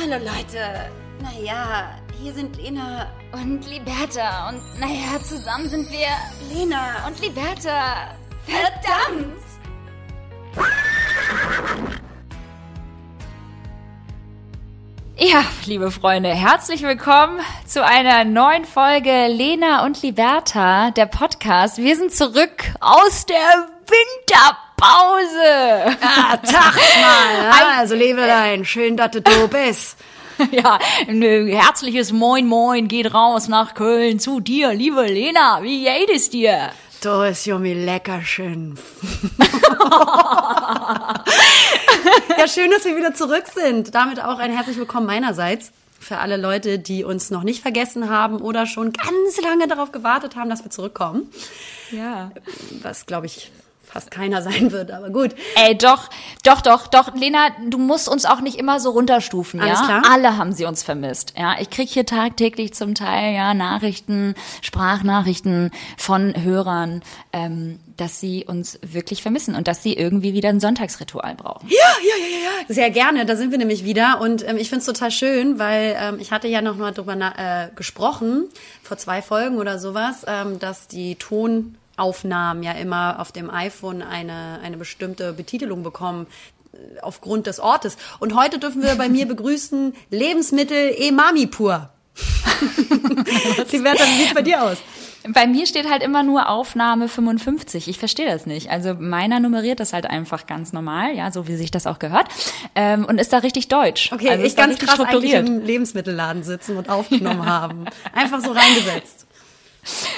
Hallo Leute. Naja, hier sind Lena Und Liberta. Und naja, zusammen sind wir Lena und Liberta. Verdammt! Ja, liebe Freunde, herzlich willkommen zu einer neuen Folge Lena und Liberta, der Podcast. Wir sind zurück aus der Winterpause. Ah, Tag mal. Ja, also Lebelein, schön, dass du da bist. Ja, ein äh, herzliches Moin Moin geht raus nach Köln zu dir, liebe Lena. Wie geht es dir? Da ist ja mir lecker schön. ja, schön, dass wir wieder zurück sind. Damit auch ein herzlich willkommen meinerseits. Für alle Leute, die uns noch nicht vergessen haben oder schon ganz lange darauf gewartet haben, dass wir zurückkommen. Ja. Was, glaube ich, fast keiner sein wird, aber gut. Ey, doch, doch, doch, doch, Lena, du musst uns auch nicht immer so runterstufen, Alles ja? klar. Alle haben sie uns vermisst, ja? Ich krieg hier tagtäglich zum Teil, ja, Nachrichten, Sprachnachrichten von Hörern, ähm, dass sie uns wirklich vermissen und dass sie irgendwie wieder ein Sonntagsritual brauchen. Ja, ja, ja, ja. Sehr gerne, da sind wir nämlich wieder. Und ähm, ich find's total schön, weil ähm, ich hatte ja noch mal drüber äh, gesprochen, vor zwei Folgen oder sowas, ähm, dass die Tonaufnahmen ja immer auf dem iPhone eine, eine bestimmte Betitelung bekommen äh, aufgrund des Ortes. Und heute dürfen wir bei mir begrüßen Lebensmittel Emami pur. Wie sieht's bei dir aus? Bei mir steht halt immer nur Aufnahme 55. Ich verstehe das nicht. Also meiner nummeriert das halt einfach ganz normal, ja, so wie sich das auch gehört. Ähm, und ist da richtig deutsch. Okay, also ich ganz krass eigentlich strukturiert. im Lebensmittelladen sitzen und aufgenommen haben. Einfach so reingesetzt.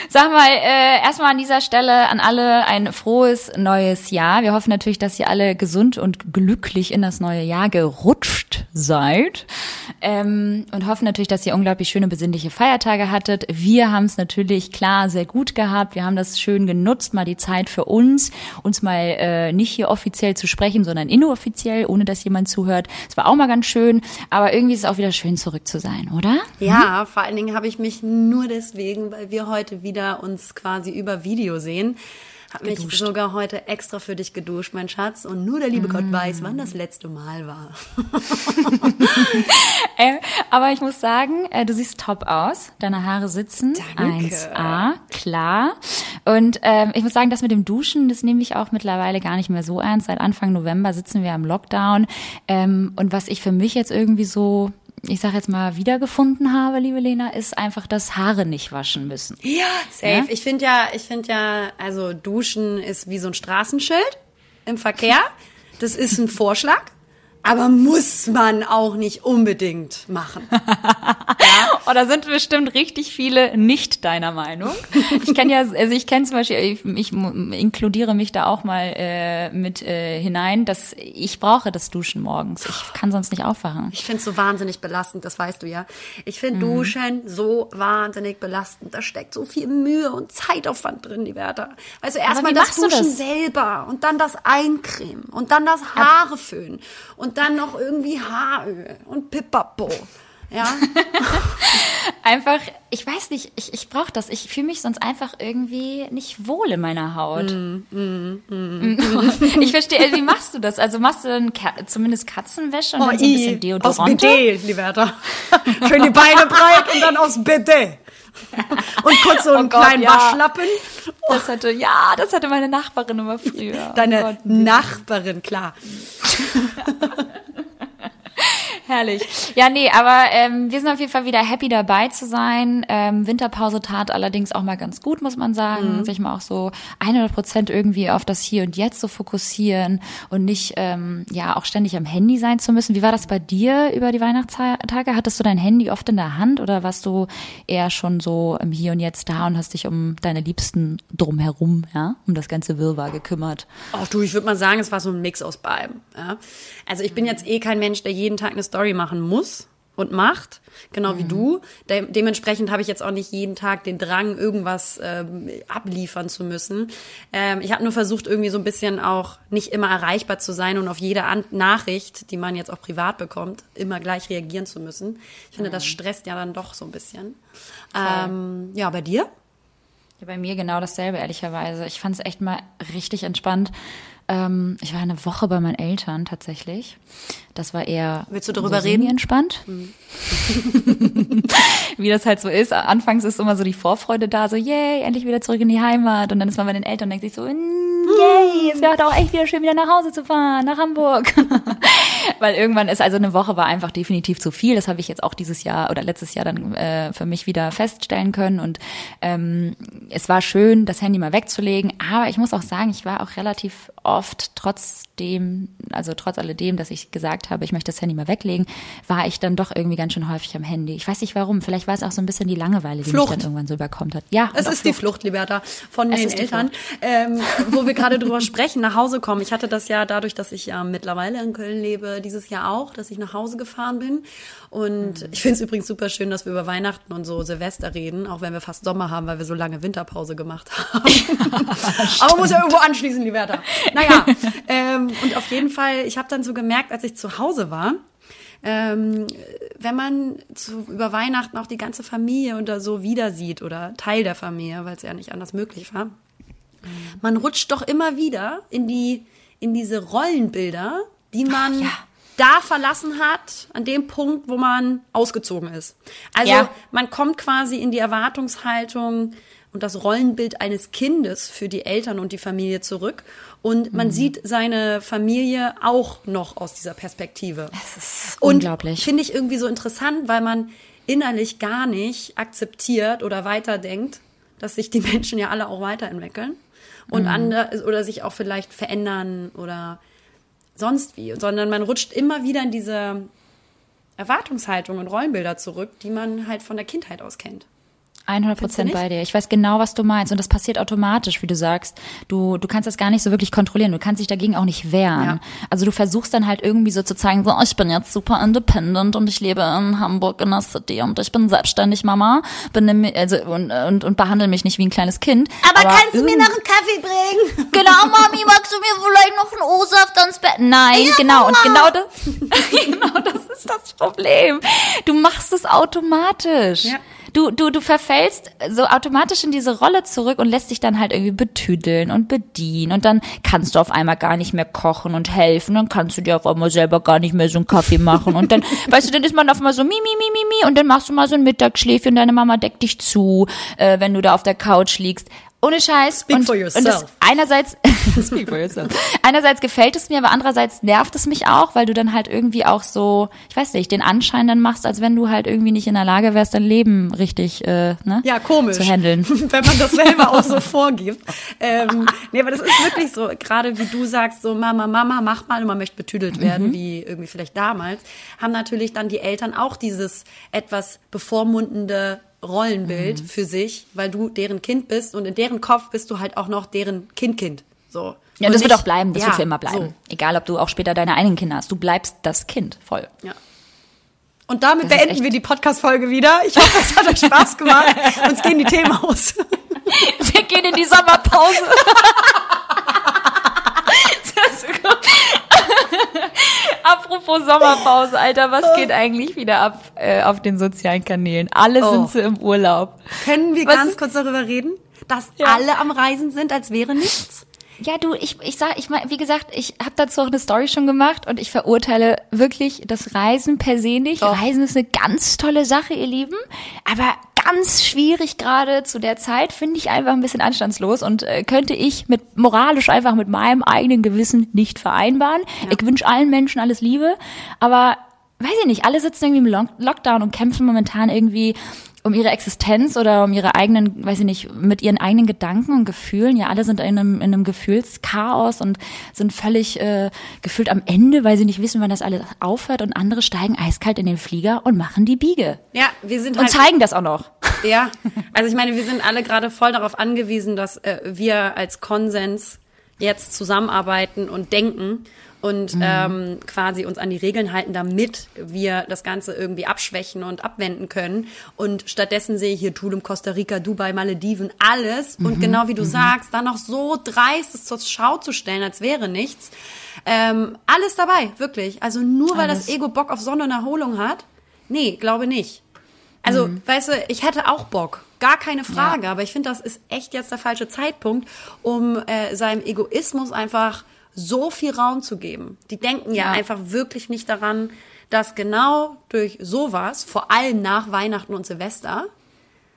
Sag mal, äh, erstmal an dieser Stelle an alle ein frohes neues Jahr. Wir hoffen natürlich, dass ihr alle gesund und glücklich in das neue Jahr gerutscht seid. Ähm, und hoffen natürlich, dass ihr unglaublich schöne, besinnliche Feiertage hattet. Wir haben es natürlich klar sehr gut gehabt. Wir haben das schön genutzt, mal die Zeit für uns, uns mal äh, nicht hier offiziell zu sprechen, sondern inoffiziell, ohne dass jemand zuhört. Es war auch mal ganz schön, aber irgendwie ist es auch wieder schön, zurück zu sein, oder? Ja, vor allen Dingen habe ich mich nur deswegen, weil wir heute wieder uns quasi über Video sehen, habe mich Geduscht. sogar heute extra für dich geduscht, mein Schatz. Und nur der liebe Gott weiß, wann das letzte Mal war. Äh, aber ich muss sagen, äh, du siehst top aus. Deine Haare sitzen. Danke. 1A, klar. Und ähm, ich muss sagen, das mit dem Duschen, das nehme ich auch mittlerweile gar nicht mehr so ernst. Seit Anfang November sitzen wir im Lockdown. Ähm, und was ich für mich jetzt irgendwie so, ich sag jetzt mal, wiedergefunden habe, liebe Lena, ist einfach das Haare nicht waschen müssen. Ja, safe. Ja? Ich finde ja, ich finde ja, also Duschen ist wie so ein Straßenschild im Verkehr. Das ist ein Vorschlag. Aber muss man auch nicht unbedingt machen. Oh, da sind bestimmt richtig viele nicht deiner Meinung. Ich kenne ja, also ich kenne zum Beispiel, ich, ich inkludiere mich da auch mal äh, mit äh, hinein, dass ich brauche das Duschen morgens. Ich kann sonst nicht aufwachen. Ich finde es so wahnsinnig belastend, das weißt du ja. Ich finde Duschen so wahnsinnig belastend. Da steckt so viel Mühe und Zeitaufwand drin, die Werte. Also erstmal das du Duschen das? selber und dann das Eincremen und dann das Haare föhnen und dann noch irgendwie Haaröl und Pipapo. Ja, Einfach, ich weiß nicht, ich, ich brauche das. Ich fühle mich sonst einfach irgendwie nicht wohl in meiner Haut. ich verstehe, wie machst du das? Also machst du dann Ka zumindest Katzenwäsche und dann so ein bisschen Oh, aus Deodorant? BD, Liberta. Schön die Beine breit und dann aus BD. Und kurz so einen Oh Gott, kleinen ja. Waschlappen. Das hatte, ja, das hatte meine Nachbarin immer früher. Deine Oh Gott. Nachbarin, klar. Herrlich. Ja, nee, aber ähm, wir sind auf jeden Fall wieder happy dabei zu sein. Ähm, Winterpause tat allerdings auch mal ganz gut, muss man sagen. Sich mal auch so 100 Prozent irgendwie auf das Hier und Jetzt zu fokussieren und nicht ähm, ja auch ständig am Handy sein zu müssen. Wie war das bei dir über die Weihnachtstage? Hattest du dein Handy oft in der Hand oder warst du eher schon so im Hier und Jetzt da und hast dich um deine Liebsten drumherum, ja, um das ganze Wirrwarr gekümmert? Ach du, ich würde mal sagen, es war so ein Mix aus beidem. Ja. Also ich bin jetzt eh kein Mensch, der jeden Tag eine Story machen muss und macht, genau wie du. De dementsprechend habe ich jetzt auch nicht jeden Tag den Drang, irgendwas ähm, abliefern zu müssen. Ähm, ich habe nur versucht, irgendwie so ein bisschen auch nicht immer erreichbar zu sein und auf jede An Nachricht, die man jetzt auch privat bekommt, immer gleich reagieren zu müssen. Ich finde, das stresst ja dann doch so ein bisschen. Ähm, ja, bei dir? Ja, bei mir genau dasselbe, ehrlicherweise. Ich fand es echt mal richtig entspannt. Ähm, ich war eine Woche bei meinen Eltern tatsächlich. Das war eher Willst du darüber so reden? entspannt. Mhm. Wie das halt so ist. Anfangs ist immer so die Vorfreude da, so yay, endlich wieder zurück in die Heimat. Und dann ist man bei den Eltern und denkt sich so, yay, es wäre auch echt wieder schön, wieder nach Hause zu fahren, nach Hamburg. Weil irgendwann ist, also eine Woche war einfach definitiv zu viel. Das habe ich jetzt auch dieses Jahr oder letztes Jahr dann äh, für mich wieder feststellen können. Und ähm, es war schön, das Handy mal wegzulegen. Aber ich muss auch sagen, ich war auch relativ oft trotzdem, also trotz alledem, dass ich gesagt habe, ich möchte das Handy mal weglegen, war ich dann doch irgendwie ganz schön häufig am Handy. Ich weiß nicht warum. Vielleicht war es auch so ein bisschen die Langeweile, die Flucht. mich dann irgendwann so überkommt hat. Ja, es ist Flucht. die Flucht, Liberta, von es den Eltern, ähm, wo wir gerade drüber sprechen, nach Hause kommen. Ich hatte das ja dadurch, dass ich ja mittlerweile in Köln lebe, dieses Jahr auch, dass ich nach Hause gefahren bin. Und mhm. ich finde es übrigens super schön, dass wir über Weihnachten und so Silvester reden, auch wenn wir fast Sommer haben, weil wir so lange Winterpause gemacht haben. Aber muss ja irgendwo anschließen, Liberta. Naja, ähm, und auf jeden Fall, ich habe dann so gemerkt, als ich zu Hause war, ähm, wenn man zu, über Weihnachten auch die ganze Familie oder so wieder sieht oder Teil der Familie, weil es ja nicht anders möglich war, man rutscht doch immer wieder in die in diese Rollenbilder, die man ja. Da verlassen hat, an dem Punkt, wo man ausgezogen ist. Also ja. man kommt quasi in die Erwartungshaltung und das Rollenbild eines Kindes für die Eltern und die Familie zurück. Und man mhm. sieht seine Familie auch noch aus dieser Perspektive. Das ist und unglaublich. Finde ich irgendwie so interessant, weil man innerlich gar nicht akzeptiert oder weiterdenkt, dass sich die Menschen ja alle auch weiterentwickeln und mhm. andere oder sich auch vielleicht verändern oder sonst wie, sondern man rutscht immer wieder in diese Erwartungshaltung und Rollenbilder zurück, die man halt von der Kindheit aus kennt. 100 Prozent bei dir. Ich weiß genau, was du meinst. Und das passiert automatisch, wie du sagst. Du, du kannst das gar nicht so wirklich kontrollieren. Du kannst dich dagegen auch nicht wehren. Ja. Also du versuchst dann halt irgendwie so zu zeigen, so, ich bin jetzt super independent und ich lebe in Hamburg in der City und ich bin selbstständig Mama, bin also, und, und, und behandle mich nicht wie ein kleines Kind. Aber, Aber kannst du mir noch einen Kaffee bringen? Genau, Mami, magst du mir vielleicht noch einen O-Saft ans Bett? Nein, ja, genau. Mama. Und genau das, genau das ist das Problem. Du machst es automatisch. Ja du, du, du verfällst so automatisch in diese Rolle zurück und lässt dich dann halt irgendwie betüdeln und bedienen und dann kannst du auf einmal gar nicht mehr kochen und helfen, dann kannst du dir auf einmal selber gar nicht mehr so einen Kaffee machen und dann, weißt du, dann ist man auf einmal so mi, mi, mi, mi, mi und dann machst du mal so ein Mittagsschläfchen und deine Mama deckt dich zu, äh, wenn du da auf der Couch liegst. Ohne Scheiß. Speak und, for yourself. Und das einerseits, speak for yourself. einerseits gefällt es mir, aber andererseits nervt es mich auch, weil du dann halt irgendwie auch so, ich weiß nicht, den Anschein dann machst, als wenn du halt irgendwie nicht in der Lage wärst, dein Leben richtig, äh, ne? Ja, komisch. Zu handeln. wenn man das selber auch so vorgibt. Ähm, nee, aber das ist wirklich so, gerade wie du sagst, so Mama, Mama, mach mal und man möchte betüdelt werden, mhm. wie irgendwie vielleicht damals, haben natürlich dann die Eltern auch dieses etwas bevormundende Rollenbild mhm. für sich, weil du deren Kind bist und in deren Kopf bist du halt auch noch deren Kind-Kind. So. Ja, und das nicht, wird auch bleiben, das ja, wird für immer bleiben. So. Egal, ob du auch später deine eigenen Kinder hast, du bleibst das Kind voll. Ja. Und damit das beenden wir die Podcast-Folge wieder. Ich hoffe, es hat euch Spaß gemacht. Uns gehen die Themen aus. Wir gehen in die Sommerpause. Apropos Sommerpause, Alter, was geht eigentlich wieder ab äh, auf den sozialen Kanälen? Alle oh. sind so im Urlaub. Können wir was ganz kurz darüber reden, dass ja. alle am Reisen sind, als wäre nichts? Ja, du, ich, ich sag, ich wie gesagt, ich habe dazu auch eine Story schon gemacht und ich verurteile wirklich das Reisen per se nicht. Doch. Reisen ist eine ganz tolle Sache, ihr Lieben, aber ganz schwierig gerade zu der Zeit, finde ich einfach ein bisschen anstandslos und äh, könnte ich mit moralisch einfach mit meinem eigenen Gewissen nicht vereinbaren. Ja. Ich wünsche allen Menschen alles Liebe, aber weiß ich nicht, alle sitzen irgendwie im Lockdown und kämpfen momentan irgendwie um ihre Existenz oder um ihre eigenen, weiß ich nicht, mit ihren eigenen Gedanken und Gefühlen. Ja, alle sind in einem, in einem Gefühlschaos und sind völlig äh, gefühlt am Ende, weil sie nicht wissen, wann das alles aufhört. Und andere steigen eiskalt in den Flieger und machen die Biege. Ja, wir sind halt, Und zeigen das auch noch. Ja, also ich meine, wir sind alle gerade voll darauf angewiesen, dass äh, wir als Konsens jetzt zusammenarbeiten und denken und mhm. ähm, quasi uns an die Regeln halten, damit wir das Ganze irgendwie abschwächen und abwenden können. Und stattdessen sehe ich hier Tulum, Costa Rica, Dubai, Malediven, alles. Mhm. Und genau wie du mhm. sagst, da noch so dreist es zur Schau zu stellen, als wäre nichts. Ähm, alles dabei, wirklich. Also nur weil alles. das Ego Bock auf Sonne und Erholung hat? Nee, glaube nicht. Also, mhm. weißt du, ich hätte auch Bock. Gar keine Frage. Ja. Aber ich finde, das ist echt jetzt der falsche Zeitpunkt, um äh, seinem Egoismus einfach so viel Raum zu geben. Die denken ja, Ja. einfach wirklich nicht daran, dass genau durch sowas, vor allem nach Weihnachten und Silvester,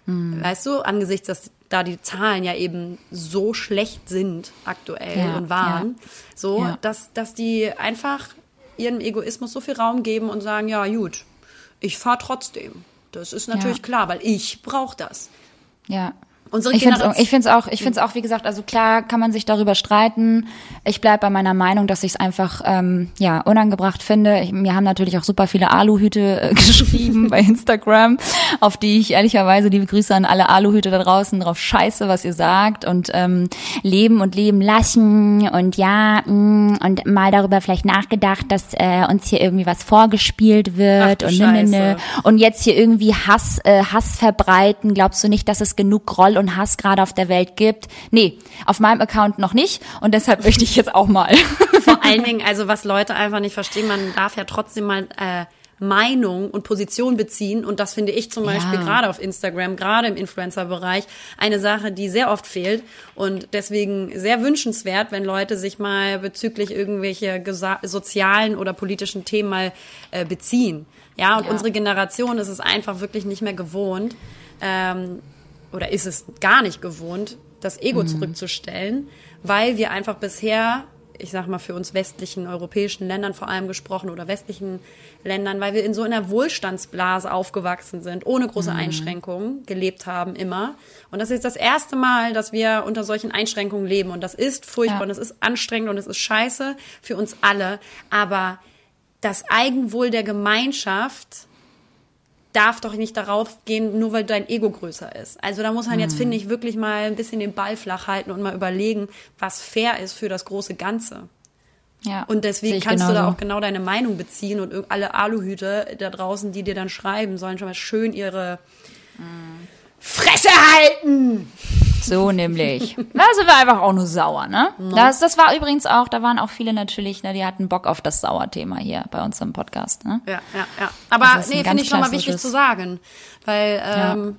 Hm. weißt du, angesichts, dass da die Zahlen ja eben so schlecht sind aktuell Ja, und waren, so, Ja. dass, dass die einfach ihrem Egoismus so viel Raum geben und sagen, ja gut, ich fahre trotzdem. Das ist natürlich Ja. klar, weil ich brauche das. Ja. Unsere Ich finde es Generation- ich auch, ich find's auch, wie gesagt, also klar kann man sich darüber streiten. Ich bleib bei meiner Meinung, dass ich es einfach ähm, ja unangebracht finde. Ich, mir haben natürlich auch super viele Aluhüte äh, geschrieben bei Instagram, auf die ich ehrlicherweise liebe Grüße an alle Aluhüte da draußen drauf scheiße, was ihr sagt und ähm, leben und leben lassen und ja mh, und mal darüber vielleicht nachgedacht, dass äh, uns hier irgendwie was vorgespielt wird Ach und ne, ne, ne. Und jetzt hier irgendwie Hass, äh, Hass verbreiten. Glaubst du nicht, dass es genug Groll und Hass gerade auf der Welt gibt? Nee, auf meinem Account noch nicht. Und deshalb möchte ich jetzt auch mal. Vor allen Dingen, also was Leute einfach nicht verstehen, man darf ja trotzdem mal äh, Meinung und Position beziehen. Und das finde ich zum Beispiel Ja. gerade auf Instagram, gerade im Influencer-Bereich, eine Sache, die sehr oft fehlt. Und deswegen sehr wünschenswert, wenn Leute sich mal bezüglich irgendwelche gesa- sozialen oder politischen Themen mal äh, beziehen. Ja, und Ja. unsere Generation ist es einfach wirklich nicht mehr gewohnt, ähm, oder ist es gar nicht gewohnt, das Ego zurückzustellen, weil wir einfach bisher, ich sag mal für uns westlichen europäischen Ländern vor allem gesprochen oder westlichen Ländern, weil wir in so einer Wohlstandsblase aufgewachsen sind, ohne große Einschränkungen gelebt haben immer. Und das ist das erste Mal, dass wir unter solchen Einschränkungen leben. Und das ist furchtbar Ja. und es ist anstrengend und es ist scheiße für uns alle. Aber das Eigenwohl der Gemeinschaft darf doch nicht darauf gehen, nur weil dein Ego größer ist. Also da muss man jetzt, finde ich, wirklich mal ein bisschen den Ball flach halten und mal überlegen, was fair ist für das große Ganze. Ja, Und deswegen kannst du da genauso. auch genau deine Meinung beziehen und alle Aluhüte da draußen, die dir dann schreiben, sollen schon mal schön ihre Fresse halten. So nämlich. Da sind wir einfach auch nur sauer, ne? Das, das war übrigens auch, da waren auch viele natürlich, ne, die hatten Bock auf das Sauerthema hier bei uns im Podcast, ne? Ja, ja, ja. Aber ein nee, finde ich nochmal wichtig zu sagen. Weil, ähm,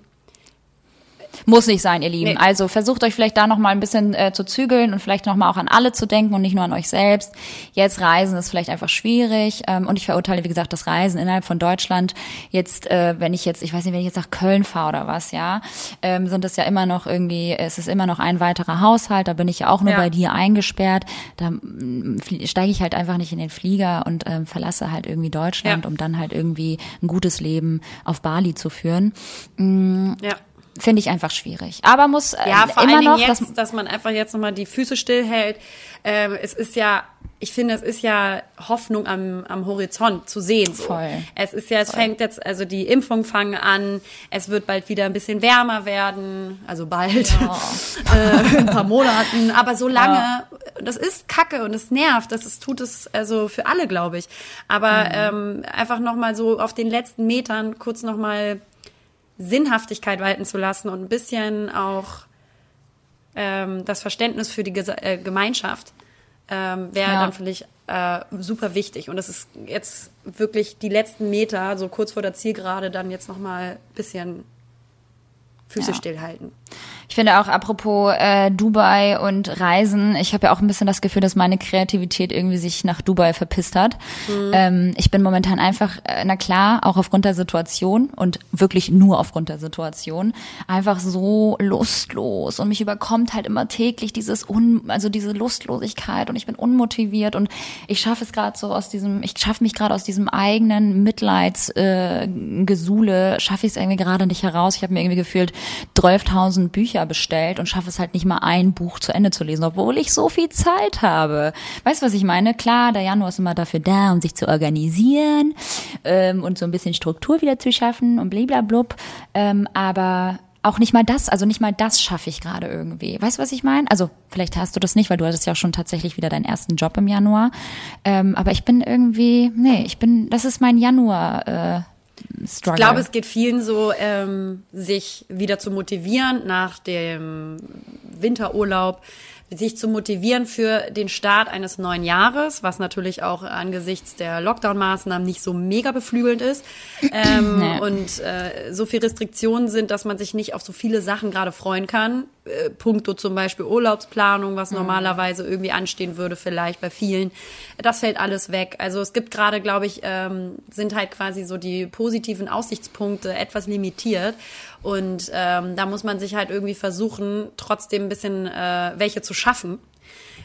Muss nicht sein, ihr Lieben. Nee. Also versucht euch vielleicht da noch mal ein bisschen äh, zu zügeln und vielleicht noch mal auch an alle zu denken und nicht nur an euch selbst. Jetzt Reisen ist vielleicht einfach schwierig ähm, und ich verurteile, wie gesagt, das Reisen innerhalb von Deutschland. Jetzt, äh, wenn ich jetzt, ich weiß nicht, wenn ich jetzt nach Köln fahre oder was, ja, ähm, sind das ja immer noch irgendwie, es ist immer noch ein weiterer Haushalt. Da bin ich ja auch nur Ja. bei dir eingesperrt. Da mm, steige ich halt einfach nicht in den Flieger und ähm, verlasse halt irgendwie Deutschland, Ja. um dann halt irgendwie ein gutes Leben auf Bali zu führen. ja. Finde ich einfach schwierig. Aber muss äh, Ja, vor immer allen Dingen noch, jetzt, das, dass man einfach jetzt nochmal die Füße stillhält. Ähm, es ist ja, ich finde, es ist ja Hoffnung am, am Horizont zu sehen. So. Voll. Es ist ja, es fängt jetzt, also die Impfungen fangen an, es wird bald wieder ein bisschen wärmer werden, also bald, äh, in ein paar Monaten, aber so lange, das ist Kacke und es nervt, das ist, tut es also für alle, glaube ich. Aber ähm, einfach nochmal so auf den letzten Metern kurz nochmal Sinnhaftigkeit walten zu lassen und ein bisschen auch ähm, das Verständnis für die Gese äh, Gemeinschaft ähm, wäre Ja. dann, finde ich, äh, super wichtig. Und das ist jetzt wirklich die letzten Meter, so kurz vor der Zielgerade, dann jetzt nochmal ein bisschen Füße Ja. stillhalten. Ich finde auch apropos äh, Dubai und Reisen, ich habe ja auch ein bisschen das Gefühl, dass meine Kreativität irgendwie sich nach Dubai verpisst hat. Mhm. Ähm, ich bin momentan einfach, äh, na klar, auch aufgrund der Situation und wirklich nur aufgrund der Situation, einfach so lustlos und mich überkommt halt immer täglich dieses Un also diese Lustlosigkeit und ich bin unmotiviert und ich schaffe es gerade so aus diesem, ich schaffe mich gerade aus diesem eigenen Mitleidsgesule, äh, schaffe ich es irgendwie gerade nicht heraus. Ich habe mir irgendwie gefühlt 12.000 Bücher bestellt und schaffe es halt nicht mal ein Buch zu Ende zu lesen, obwohl ich so viel Zeit habe. Weißt du, was ich meine? Klar, der Januar ist immer dafür da, um sich zu organisieren ähm, und so ein bisschen Struktur wieder zu schaffen und bliblablub. Ähm, aber auch nicht mal das, also nicht mal das schaffe ich gerade irgendwie. Weißt du, was ich meine? Also vielleicht hast du das nicht, weil du hattest ja auch schon tatsächlich wieder deinen ersten Job im Januar. Ähm, aber ich bin irgendwie, nee, ich bin, das ist mein Januar. Äh, Struggle. Ich glaube, es geht vielen so, ähm, sich wieder zu motivieren nach dem Winterurlaub, sich zu motivieren für den Start eines neuen Jahres, was natürlich auch angesichts der Lockdown-Maßnahmen nicht so mega beflügelnd ist ähm, Nee. und äh, so viel Restriktionen sind, dass man sich nicht auf so viele Sachen gerade freuen kann. äh, puncto zum Beispiel Urlaubsplanung, was normalerweise irgendwie anstehen würde, vielleicht bei vielen. Das fällt alles weg. Also es gibt gerade, glaube ich, ähm, sind halt quasi so die positiven Aussichtspunkte etwas limitiert. Und ähm, da muss man sich halt irgendwie versuchen, trotzdem ein bisschen äh, welche zu schaffen.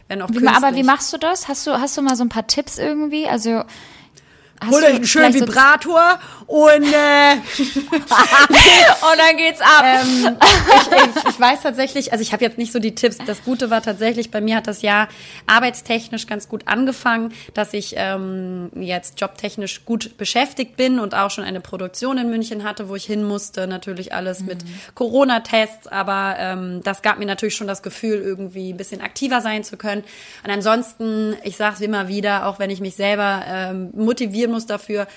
Wenn auch Wie, ma- aber wie machst du das? Hast du, hast du mal so ein paar Tipps irgendwie? Also hast Hol du euch einen schönen Vibrator und äh, und dann geht's ab. ähm, ich, ich, ich weiß tatsächlich, also ich habe jetzt nicht so die Tipps. Das Gute war tatsächlich, bei mir hat das Jahr arbeitstechnisch ganz gut angefangen, dass ich ähm, jetzt jobtechnisch gut beschäftigt bin und auch schon eine Produktion in München hatte, wo ich hin musste. Natürlich alles mit Corona-Tests, aber ähm, das gab mir natürlich schon das Gefühl, irgendwie ein bisschen aktiver sein zu können. Und ansonsten, ich sage es immer wieder, auch wenn ich mich selber ähm, motivieren muss dafür,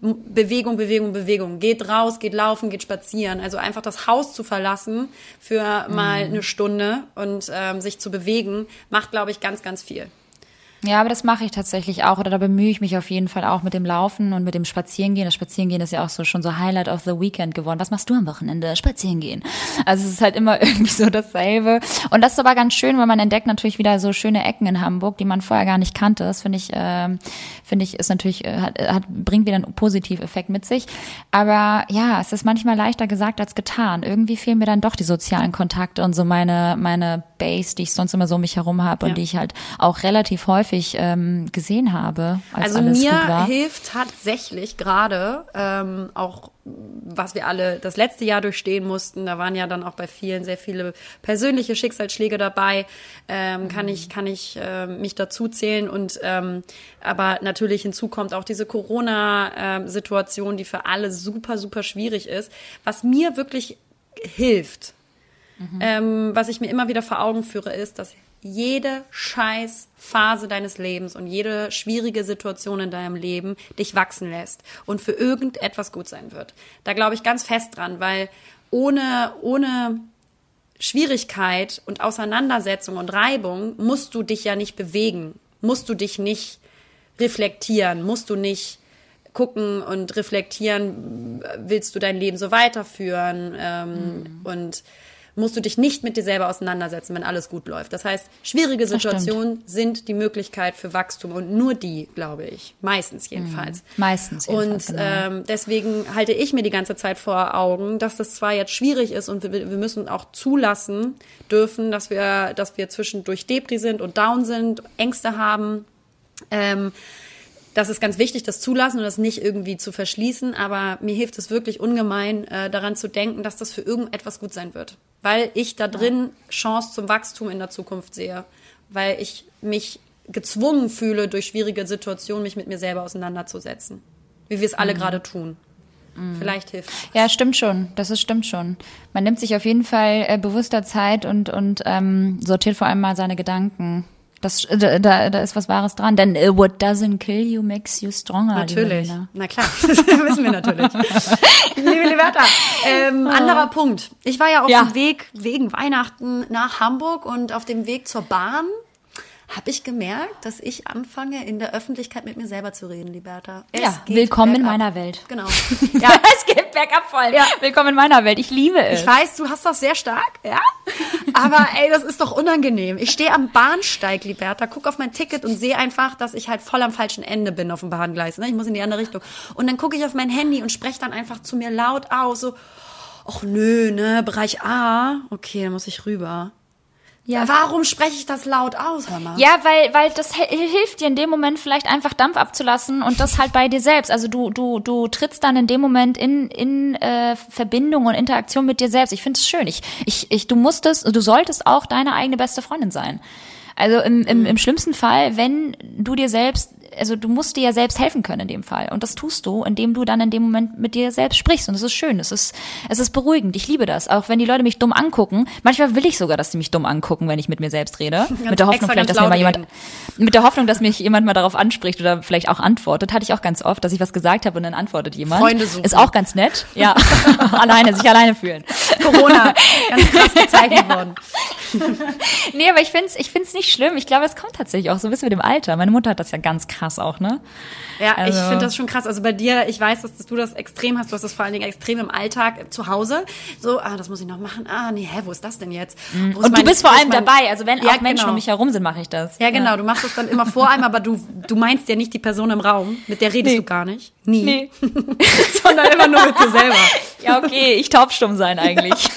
Bewegung, Bewegung, Bewegung. Geht raus, geht laufen, geht spazieren. Also einfach das Haus zu verlassen für mal eine Stunde und ähm, sich zu bewegen, macht, glaube ich, ganz, ganz viel. Ja, aber das mache ich tatsächlich auch oder da bemühe ich mich auf jeden Fall auch mit dem Laufen und mit dem Spazierengehen. Das Spazierengehen ist ja auch so schon so Highlight of the Weekend geworden. Was machst du am Wochenende? Spazierengehen. Also es ist halt immer irgendwie so dasselbe. Und das ist aber ganz schön, weil man entdeckt natürlich wieder so schöne Ecken in Hamburg, die man vorher gar nicht kannte. Das finde ich, ähm, finde ich, ist natürlich, äh, hat, hat, bringt wieder einen Positiveffekt mit sich. Aber ja, es ist manchmal leichter gesagt als getan. Irgendwie fehlen mir dann doch die sozialen Kontakte und so meine, meine Base, die ich sonst immer so um mich herum habe Ja. und die ich halt auch relativ häufig ähm, gesehen habe, als Also mir hilft tatsächlich gerade ähm, auch, was wir alle das letzte Jahr durchstehen mussten. Da waren ja dann auch bei vielen sehr viele persönliche Schicksalsschläge dabei. Ähm, kann ich kann ich äh, mich dazu zählen und ähm, aber natürlich hinzu kommt auch diese Corona-Situation, die für alle super super schwierig ist. Was mir wirklich hilft, ähm, was ich mir immer wieder vor Augen führe, ist, dass jede scheiß Phase deines Lebens und jede schwierige Situation in deinem Leben dich wachsen lässt und für irgendetwas gut sein wird. Da glaube ich ganz fest dran, weil ohne, ohne Schwierigkeit und Auseinandersetzung und Reibung musst du dich ja nicht bewegen, musst du dich nicht reflektieren, musst du nicht gucken und reflektieren, willst du dein Leben so weiterführen ähm, und musst du dich nicht mit dir selber auseinandersetzen, wenn alles gut läuft. Das heißt, schwierige. Situationen sind die Möglichkeit für Wachstum und nur die, glaube ich, meistens jedenfalls. Meistens jedenfalls, Und genau. ähm, deswegen halte ich mir die ganze Zeit vor Augen, dass das zwar jetzt schwierig ist und wir, wir müssen auch zulassen dürfen, dass wir, dass wir zwischendurch Depri sind und down sind, Ängste haben. Ähm, das ist ganz wichtig, das zulassen und das nicht irgendwie zu verschließen. Aber mir hilft es wirklich ungemein, äh, daran zu denken, dass das für irgendetwas gut sein wird. Weil ich da drin Chance zum Wachstum in der Zukunft sehe. Weil ich mich gezwungen fühle, durch schwierige Situationen mich mit mir selber auseinanderzusetzen. Wie wir es alle gerade tun. Vielleicht hilft es. Ja, stimmt schon. Das ist, stimmt schon. Man nimmt sich auf jeden Fall äh, bewusster Zeit und, und ähm, sortiert vor allem mal seine Gedanken. Das, äh, da, da da ist was Wahres dran. Denn äh, what doesn't kill you makes you stronger. Natürlich. Na klar, das wissen wir natürlich. Liebe Liberta, ähm, anderer Punkt. Ich war ja auf Ja. dem Weg wegen Weihnachten nach Hamburg und auf dem Weg zur Bahn habe ich gemerkt, dass ich anfange, in der Öffentlichkeit mit mir selber zu reden, Liberta. Es Ja, willkommen in meiner Welt. Genau. Ja, es geht bergab voll. Ja. Willkommen in meiner Welt. Ich liebe es. Ich weiß, du hast das sehr stark, ja. Aber ey, das ist doch unangenehm. Ich stehe am Bahnsteig, Liberta, guck auf mein Ticket und sehe einfach, dass ich halt voll am falschen Ende bin auf dem Bahngleis. Ne? Ich muss in die andere Richtung. Und dann gucke ich auf mein Handy und spreche dann einfach zu mir laut aus, so, ach nö, ne, Bereich A. Okay, dann muss ich rüber. Ja. Warum spreche ich das laut aus, mal? Ja, weil, weil das hilft dir in dem Moment vielleicht einfach Dampf abzulassen und das halt bei dir selbst. Also du, du, du trittst dann in dem Moment in, in äh, Verbindung und Interaktion mit dir selbst. Ich finde es schön. Ich, ich, ich, du musstest, du solltest auch deine eigene beste Freundin sein. Also im, im, im schlimmsten Fall, wenn du dir selbst, also du musst dir ja selbst helfen können in dem Fall. Und das tust du, indem du dann in dem Moment mit dir selbst sprichst. Und es ist schön, es ist, es ist beruhigend. Ich liebe das. Auch wenn die Leute mich dumm angucken. Manchmal will ich sogar, dass sie mich dumm angucken, wenn ich mit mir selbst rede. mit der Hoffnung vielleicht, ganz dass mir mal jemand, reden. mit der Hoffnung, dass mich jemand mal darauf anspricht oder vielleicht auch antwortet. Hatte ich auch ganz oft, dass ich was gesagt habe und dann antwortet jemand. Freunde suchen. Ist auch ganz nett. Ja. alleine, sich alleine fühlen. Corona, ganz krass gezeichnet worden. Nee, aber ich find's, ich find's nicht schlimm. Ich glaube, es kommt tatsächlich auch so ein bisschen mit dem Alter. Meine Mutter hat das ja ganz krass krass auch, ne? Ja, ich Also- finde das schon krass. Also bei dir, ich weiß, dass, dass du das extrem hast. Du hast das vor allen Dingen extrem im Alltag zu Hause. So, ah, das muss ich noch machen. Ah, nee, hä, wo ist das denn jetzt? Wo Mhm. Und du bist vor wo allem dabei. Also wenn Ja, auch Menschen genau. um mich herum sind, mache ich das. Ja, genau. Du machst das dann immer vor einem, aber du, du meinst ja nicht die Person im Raum. Mit der redest Nee. du gar nicht. Nie. Nee. Sondern immer nur mit dir selber. Ja, okay, ich taubstumm sein eigentlich.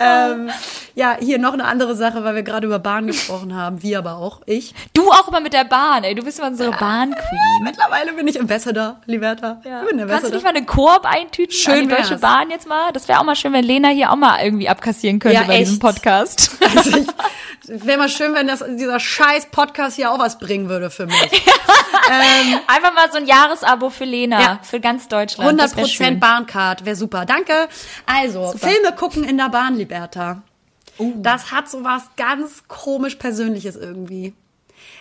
ähm, ja, hier noch eine andere Sache, weil wir gerade über Bahn gesprochen haben. Wir aber auch. Ich. Du auch immer mit der Bahn, ey. Du bist immer unsere Bahnqueen. Mittlerweile bin ich Ambassador, Liberta. Ja. Ich bin Kannst du Ambassador. nicht mal eine Koop eintüten Schön an die Deutsche. Bahn jetzt mal? Das wäre auch mal schön, wenn Lena hier auch mal irgendwie abkassieren könnte Ja, bei diesem echt. Podcast. Also wäre mal schön, wenn das, dieser scheiß Podcast hier auch was bringen würde für mich. Einfach mal so ein Jahresabo für Lena, Ja. für ganz Deutschland. Das wär 100% schön. Bahncard, wäre super. Danke. Also, Super. Filme gucken in der Bahn, Liberta. Das hat so was ganz komisch Persönliches irgendwie.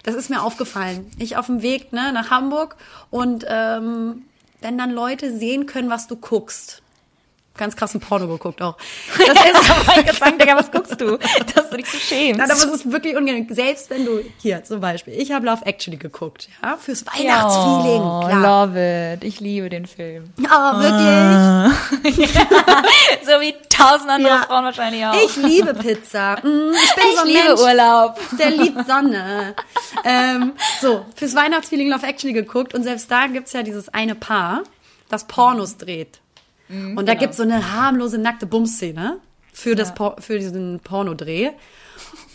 Das ist mir aufgefallen. Ich auf dem Weg ne, nach Hamburg und ähm, wenn dann Leute sehen können, was du guckst. Ganz krassen Porno geguckt auch. Das ist, Gott, sagen, Digga, was guckst du? Dass du dich so schämst. Nein, aber es ist wirklich unangenehm. Selbst wenn du, hier zum Beispiel, ich habe Love Actually geguckt, ja, fürs Weihnachtsfeeling, oh, klar. love it. Ich liebe den Film. Oh, wirklich? So wie tausend andere Ja. Frauen wahrscheinlich auch. Ich liebe Pizza. Mm, Ich bin Ich so ein liebe Mensch, Urlaub. der liebt Sonne. ähm, so, fürs Weihnachtsfeeling Love Actually geguckt und selbst da gibt's ja dieses eine Paar, das Pornos dreht. Mhm, und da genau. gibt's so eine harmlose, nackte Bumszene für, das Por für diesen Pornodreh.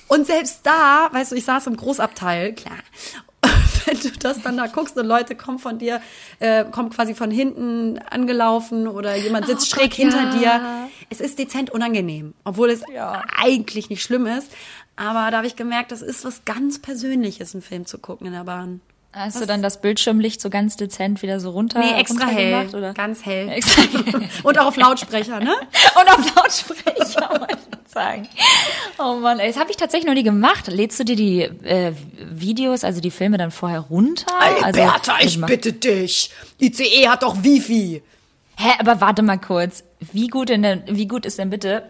Und selbst da, weißt du, ich saß im Großabteil, klar. Wenn du das dann da guckst und Leute kommen von dir, äh, kommen quasi von hinten angelaufen oder jemand sitzt Oh schräg Gott, hinter ja. dir. Es ist dezent unangenehm, obwohl es Ja. eigentlich nicht schlimm ist. Aber da habe ich gemerkt, das ist was ganz Persönliches, einen Film zu gucken in der Bahn. Hast du dann das Bildschirmlicht so ganz dezent wieder so runter? Nee, extra runter hell. Gemacht, oder? Ganz hell. Extra Und auch auf Lautsprecher, ne? Und auf Lautsprecher, wollte ich sagen. Oh Mann, ey, das habe ich tatsächlich noch nie gemacht. Lädst du dir die äh, Videos, also die Filme dann vorher runter? also, also, bitte dich. ICE hat doch Wifi. Hä, aber warte mal kurz. Wie gut, in der, wie gut ist denn bitte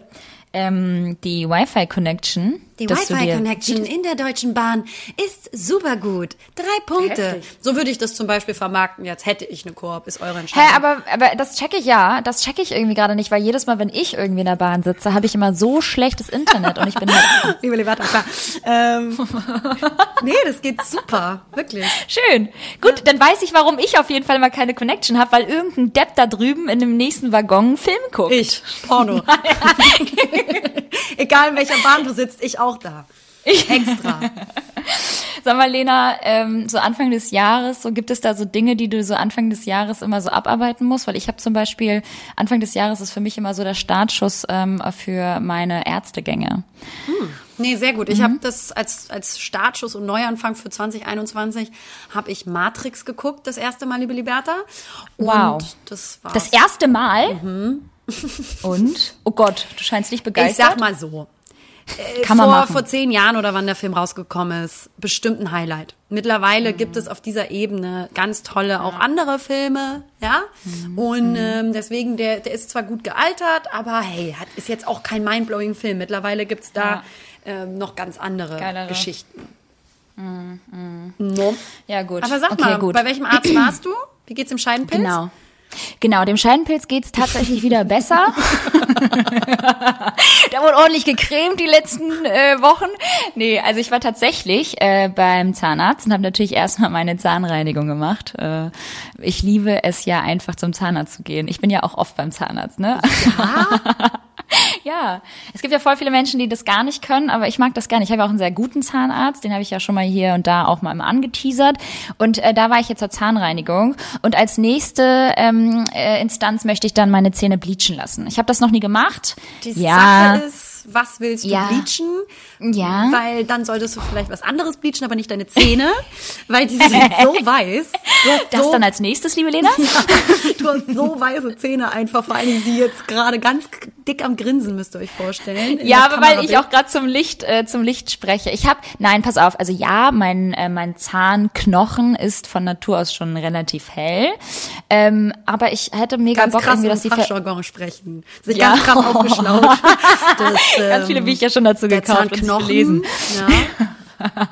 ähm, die Wi-Fi-Connection? Die Wi-Fi-Connection in der Deutschen Bahn ist super gut. Drei Punkte. Heftig. So würde ich das zum Beispiel vermarkten. Jetzt hätte ich eine Koop, ist eure Entscheidung. Hä, aber, aber das checke ich ja. Das checke ich irgendwie gerade nicht, weil jedes Mal, wenn ich irgendwie in der Bahn sitze, habe ich immer so schlechtes Internet und ich bin halt Liebe Liberta, klar. Ähm, nee, das geht super. Wirklich. schön. Gut, dann weiß ich, warum ich auf jeden Fall mal keine Connection habe, weil irgendein Depp da drüben in dem nächsten Waggon einen Film guckt. Ich, Porno. Egal in welcher Bahn du sitzt, ich auch da. Extra. Sag mal, Lena, ähm, so Anfang des Jahres, so gibt es da so Dinge, die du so Anfang des Jahres immer so abarbeiten musst? Weil ich habe zum Beispiel, Anfang des Jahres ist für mich immer so der Startschuss ähm, für meine Ärztegänge. Nee, sehr gut. Ich habe das als, als Startschuss und Neuanfang für 2021 habe ich Matrix geguckt, das erste Mal, liebe Liberta. Und Wow. das war Das erste Mal? Und? Oh Gott, du scheinst nicht begeistert. Ich sag mal so. Äh, Kann man vor, machen. vor zehn Jahren oder wann der Film rausgekommen ist, bestimmt ein Highlight. Mittlerweile gibt es auf dieser Ebene ganz tolle auch andere Filme, ja. Mhm. Und ähm, deswegen, der, der ist zwar gut gealtert, aber hey, hat, ist jetzt auch kein mindblowing Film. Mittlerweile gibt's da ähm, noch ganz andere Geilere. Geschichten. No. Ja, gut. Aber sag okay, mal, gut. bei welchem Arzt warst du? Wie geht's im Scheidenpilz? Genau. Genau, dem Scheidenpilz geht's tatsächlich wieder besser. da wurde ordentlich gecremt die letzten äh, Wochen. Nee, also ich war tatsächlich äh, beim Zahnarzt und habe natürlich erstmal meine Zahnreinigung gemacht. Äh, ich liebe es ja einfach zum Zahnarzt zu gehen. Ich bin ja auch oft beim Zahnarzt, ne? Ja, es gibt ja voll viele Menschen, die das gar nicht können, aber ich mag das gerne. Ich habe ja auch einen sehr guten Zahnarzt, den habe ich ja schon mal hier und da auch mal immer angeteasert. Und äh, da war ich jetzt zur Zahnreinigung. Und als nächste ähm, äh, Instanz möchte ich dann meine Zähne bleachen lassen. Ich habe das noch nie gemacht. Die ja, Sache ist, was willst du Ja. bleachen? Ja. Weil dann solltest du vielleicht was anderes bleachen, aber nicht deine Zähne, weil die sind so weiß. Das so, dann als nächstes, liebe Lena. du hast so weiße Zähne einfach, vor allem sie jetzt gerade ganz dick am Grinsen, müsst ihr euch vorstellen. Ja, aber weil ich auch gerade zum Licht äh, zum Licht spreche. Ich habe nein, pass auf. Also ja, mein äh, mein Zahnknochen ist von Natur aus schon relativ hell, ähm, aber ich hätte mega ganz Bock krass irgendwie, dass die Fachjargon sprechen. Sich Ja. ganz krass aufgeschlaut. Das, Ganz viele ähm, Bücher schon dazu gekauft und gelesen. Ja.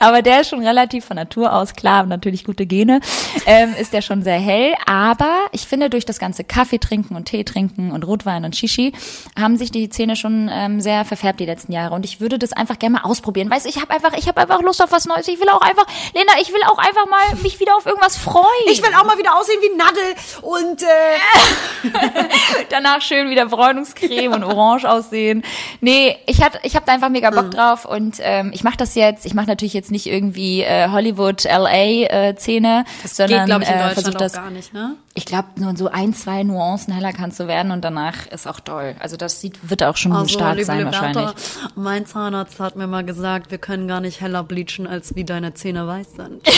aber der ist schon relativ von Natur aus klar, natürlich gute Gene, ähm, ist der schon sehr hell. Aber ich finde, durch das ganze Kaffee trinken und Tee trinken und Rotwein und Shishi haben sich die Zähne schon ähm, sehr verfärbt die letzten Jahre. Und ich würde das einfach gerne mal ausprobieren. Weißt du, ich habe einfach, ich habe einfach Lust auf was Neues. Ich will auch einfach, Lena, ich will auch einfach mal mich wieder auf irgendwas freuen. Ich will auch mal wieder aussehen wie Nadel und äh, danach schön wieder Bräunungscreme und orange aussehen. Nee, ich hatte, ich habe da einfach mega Bock drauf und ähm, ich mache das jetzt. Ich mache natürlich jetzt nicht irgendwie äh, Hollywood, LA äh, Szene, das sondern geht, glaube ich, in äh, Deutschland auch das. gar nicht, ne? Ich glaube, nur so ein, zwei Nuancen heller kannst du werden und danach ist auch toll. Also das sieht, wird auch schon Also, stark liebe sein Liberta, wahrscheinlich. mein Zahnarzt hat mir mal gesagt, wir können gar nicht heller bleachen, als wie deine Zähne weiß sind.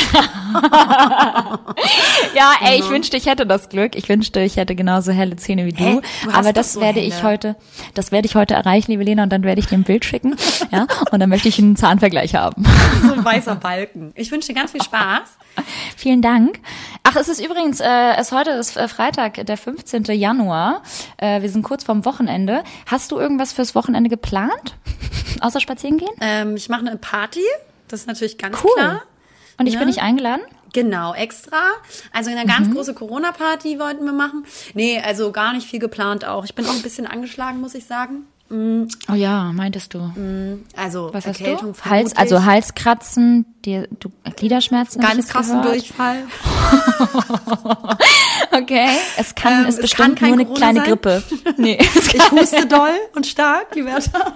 Ja, ey, Genau. ich wünschte, ich hätte das Glück. Ich wünschte, ich hätte genauso helle Zähne wie du. Hä? Du Aber doch das so werde helle. ich heute, das werde ich heute erreichen, liebe Lena, und dann werde ich dir ein Bild schicken. Ja, und dann möchte ich einen Zahnvergleich haben. so ein weißer Balken. Ich wünsche dir ganz viel Spaß. Vielen Dank. Ach, es ist übrigens, äh, es heute ist äh, Freitag, der 15. Januar. Äh, wir sind kurz vorm Wochenende. Hast du irgendwas fürs Wochenende geplant? Außer spazieren gehen? Ähm, ich mache eine Party. Das ist natürlich ganz Cool. klar. Und ich Ja. bin nicht eingeladen? Genau, extra. Also eine ganz große Corona-Party wollten wir machen. Nee, also gar nicht viel geplant auch. Ich bin auch ein bisschen angeschlagen, muss ich sagen. Oh ja, meintest du. Also Was hast Erkältung du? Hals, also Halskratzen, dir, du, Gliederschmerzen? ganz krassen gehört. Durchfall. Okay. Es kann, Ähm, ist es bestimmt kann nur eine Corona kleine sein. Grippe. Nee. Ich huste doll und stark, Wörter.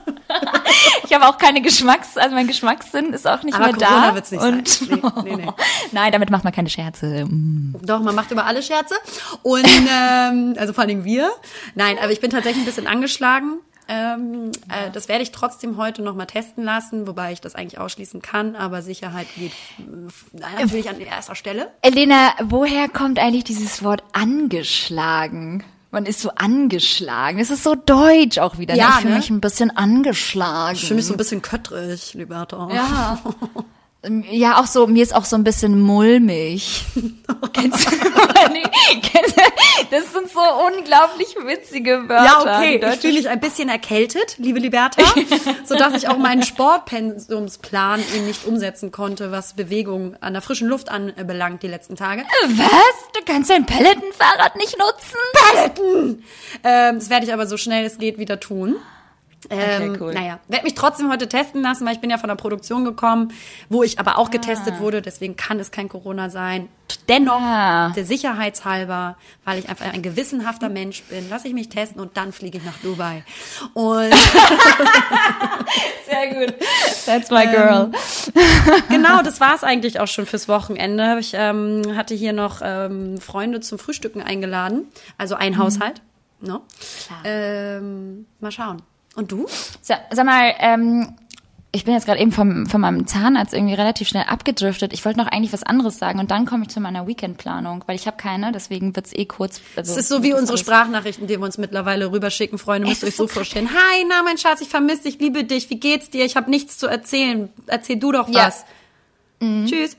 Ich habe auch keine Geschmacks, also mein Geschmackssinn ist auch nicht Aber mehr Corona da. wird's nicht und sein. Nee, nee, nee. Nein, damit macht man keine Scherze. Mm. Doch, man macht über alle Scherze. Und ähm, also vor allen Dingen wir. Nein, aber ich bin tatsächlich ein bisschen angeschlagen. Ähm, äh, das werde ich trotzdem heute noch mal testen lassen, wobei ich das eigentlich ausschließen kann, aber Sicherheit geht äh, natürlich an erster Stelle. Elena, woher kommt eigentlich dieses Wort angeschlagen? Man ist so angeschlagen. Es ist so deutsch auch wieder. ne? Ja, ich fühle ne? mich ein bisschen angeschlagen. Ich fühle mich so ein bisschen köttrig, Liberta. Ja. Ja, auch so, mir ist auch so ein bisschen mulmig. kennst du, nee, kennst du, das sind so unglaublich witzige Wörter. Ja, okay. Ich fühle mich ein bisschen erkältet, liebe Liberta, sodass ich auch meinen Sportpensumsplan eben nicht umsetzen konnte, was Bewegung an der frischen Luft anbelangt die letzten Tage. Was? Du kannst dein Pelletenfahrrad nicht nutzen? Paletten! Ähm, das werde ich aber so schnell es geht wieder tun. Ähm, Okay, cool. Naja, werde mich trotzdem heute testen lassen, weil ich bin ja von der Produktion gekommen, wo ich aber auch getestet wurde, deswegen kann es kein Corona sein. Dennoch, Ah. der Sicherheitshalber, weil ich einfach ein gewissenhafter Mensch bin, lasse ich mich testen und dann fliege ich nach Dubai. Und Sehr gut. That's my girl. genau, das war es eigentlich auch schon fürs Wochenende. Ich ähm, hatte hier noch ähm, Freunde zum Frühstücken eingeladen, also ein Haushalt. Ne? Ähm, mal schauen. Und du? Sa sag mal, ähm, ich bin jetzt gerade eben vom, von meinem Zahnarzt irgendwie relativ schnell abgedriftet. Ich wollte noch eigentlich was anderes sagen und dann komme ich zu meiner Weekendplanung, weil ich habe keine, deswegen wird's eh kurz. Also, Es ist so wie unsere Sprachnachrichten, die wir uns mittlerweile rüberschicken. Freunde, müsst ihr euch so so vorstellen. Hi, na, mein Schatz, ich vermisse dich, liebe dich. Wie geht's dir? Ich habe nichts zu erzählen. Erzähl du doch Ja. was. Tschüss.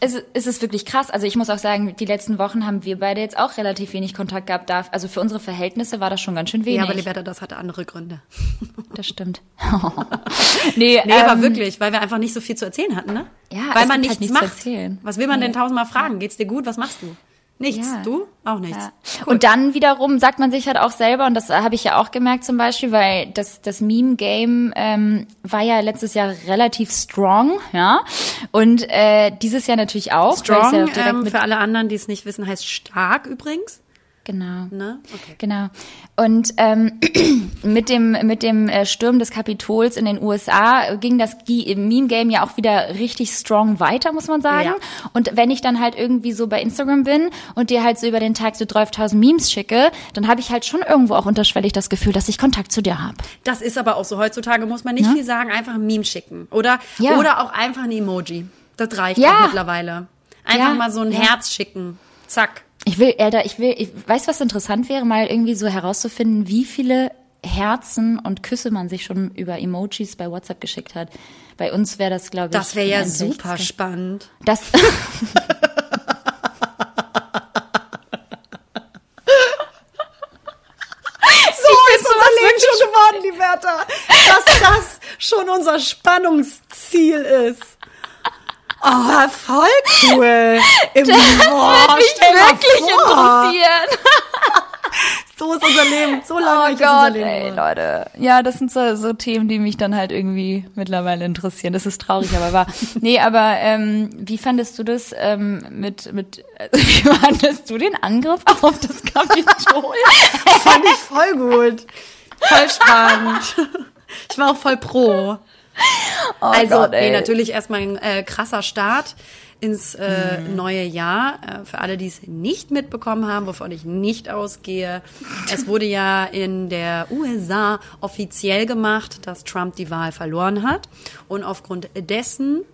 Es, es ist wirklich krass. Also ich muss auch sagen, die letzten Wochen haben wir beide jetzt auch relativ wenig Kontakt gehabt. Also für unsere Verhältnisse war das schon ganz schön wenig. Ja, aber Liberta, das hatte andere Gründe. das stimmt. nee, Nee, aber ähm, wirklich, weil wir einfach nicht so viel zu erzählen hatten, ne? Ja, weil man gibt halt nichts nichts zu macht. erzählen. Was will man denn tausendmal fragen? Geht's dir gut? Was machst du? Nichts. Ja. Du? Auch nichts. Ja. Und dann wiederum sagt man sich halt auch selber, und das habe ich ja auch gemerkt zum Beispiel, weil das, das Meme-Game ähm, war ja letztes Jahr relativ strong, ja. Und äh, dieses Jahr natürlich auch. Strong, ja ähm, für alle anderen, die es nicht wissen, heißt stark übrigens. Genau. Ne? Okay. Genau. Und ähm, mit dem mit dem äh, Sturm des Kapitols in den USA ging das Gi- Meme-Game ja auch wieder richtig strong weiter, muss man sagen. Ja. Und wenn ich dann halt irgendwie so bei Instagram bin und dir halt so über den Tag so 12.000 Memes schicke, dann habe ich halt schon irgendwo auch unterschwellig das Gefühl, dass ich Kontakt zu dir habe. Das ist aber auch so. Heutzutage muss man nicht Ne? viel sagen, einfach ein Meme schicken. Oder, Ja. oder auch einfach ein Emoji. Das reicht Ja. mittlerweile. Einfach Ja, mal so ein. Herz schicken. Zack. Ich will, Alter, ich will, ich weiß, was interessant wäre, mal irgendwie so herauszufinden, wie viele Herzen und Küsse man sich schon über Emojis bei WhatsApp geschickt hat. Bei uns wäre das, glaube ich, Das wäre ja super spannend. Das, So ist unser Leben schon geworden, die Wörter. Dass das schon unser Spannungsziel ist. Oh, voll cool. Im Das würde mich wirklich interessieren. So ist unser Leben. So lange Oh ist unser Gott, Leben. ey, Leute. Ja, das sind so, so Themen, die mich dann halt irgendwie mittlerweile interessieren. Das ist traurig, aber wahr. Nee, aber ähm, wie fandest du das ähm, mit, mit, äh, wie fandest du den Angriff auf das Kapitol? Fand ich voll gut. Voll spannend. Ich war auch voll pro. also, Gott, ey. nee, natürlich erstmal ein äh, krasser Start ins äh, neue Jahr. Äh, für alle, die es nicht mitbekommen haben, wovon ich nicht ausgehe. Es wurde ja in der USA offiziell gemacht, dass Trump die Wahl verloren hat. Und aufgrund dessen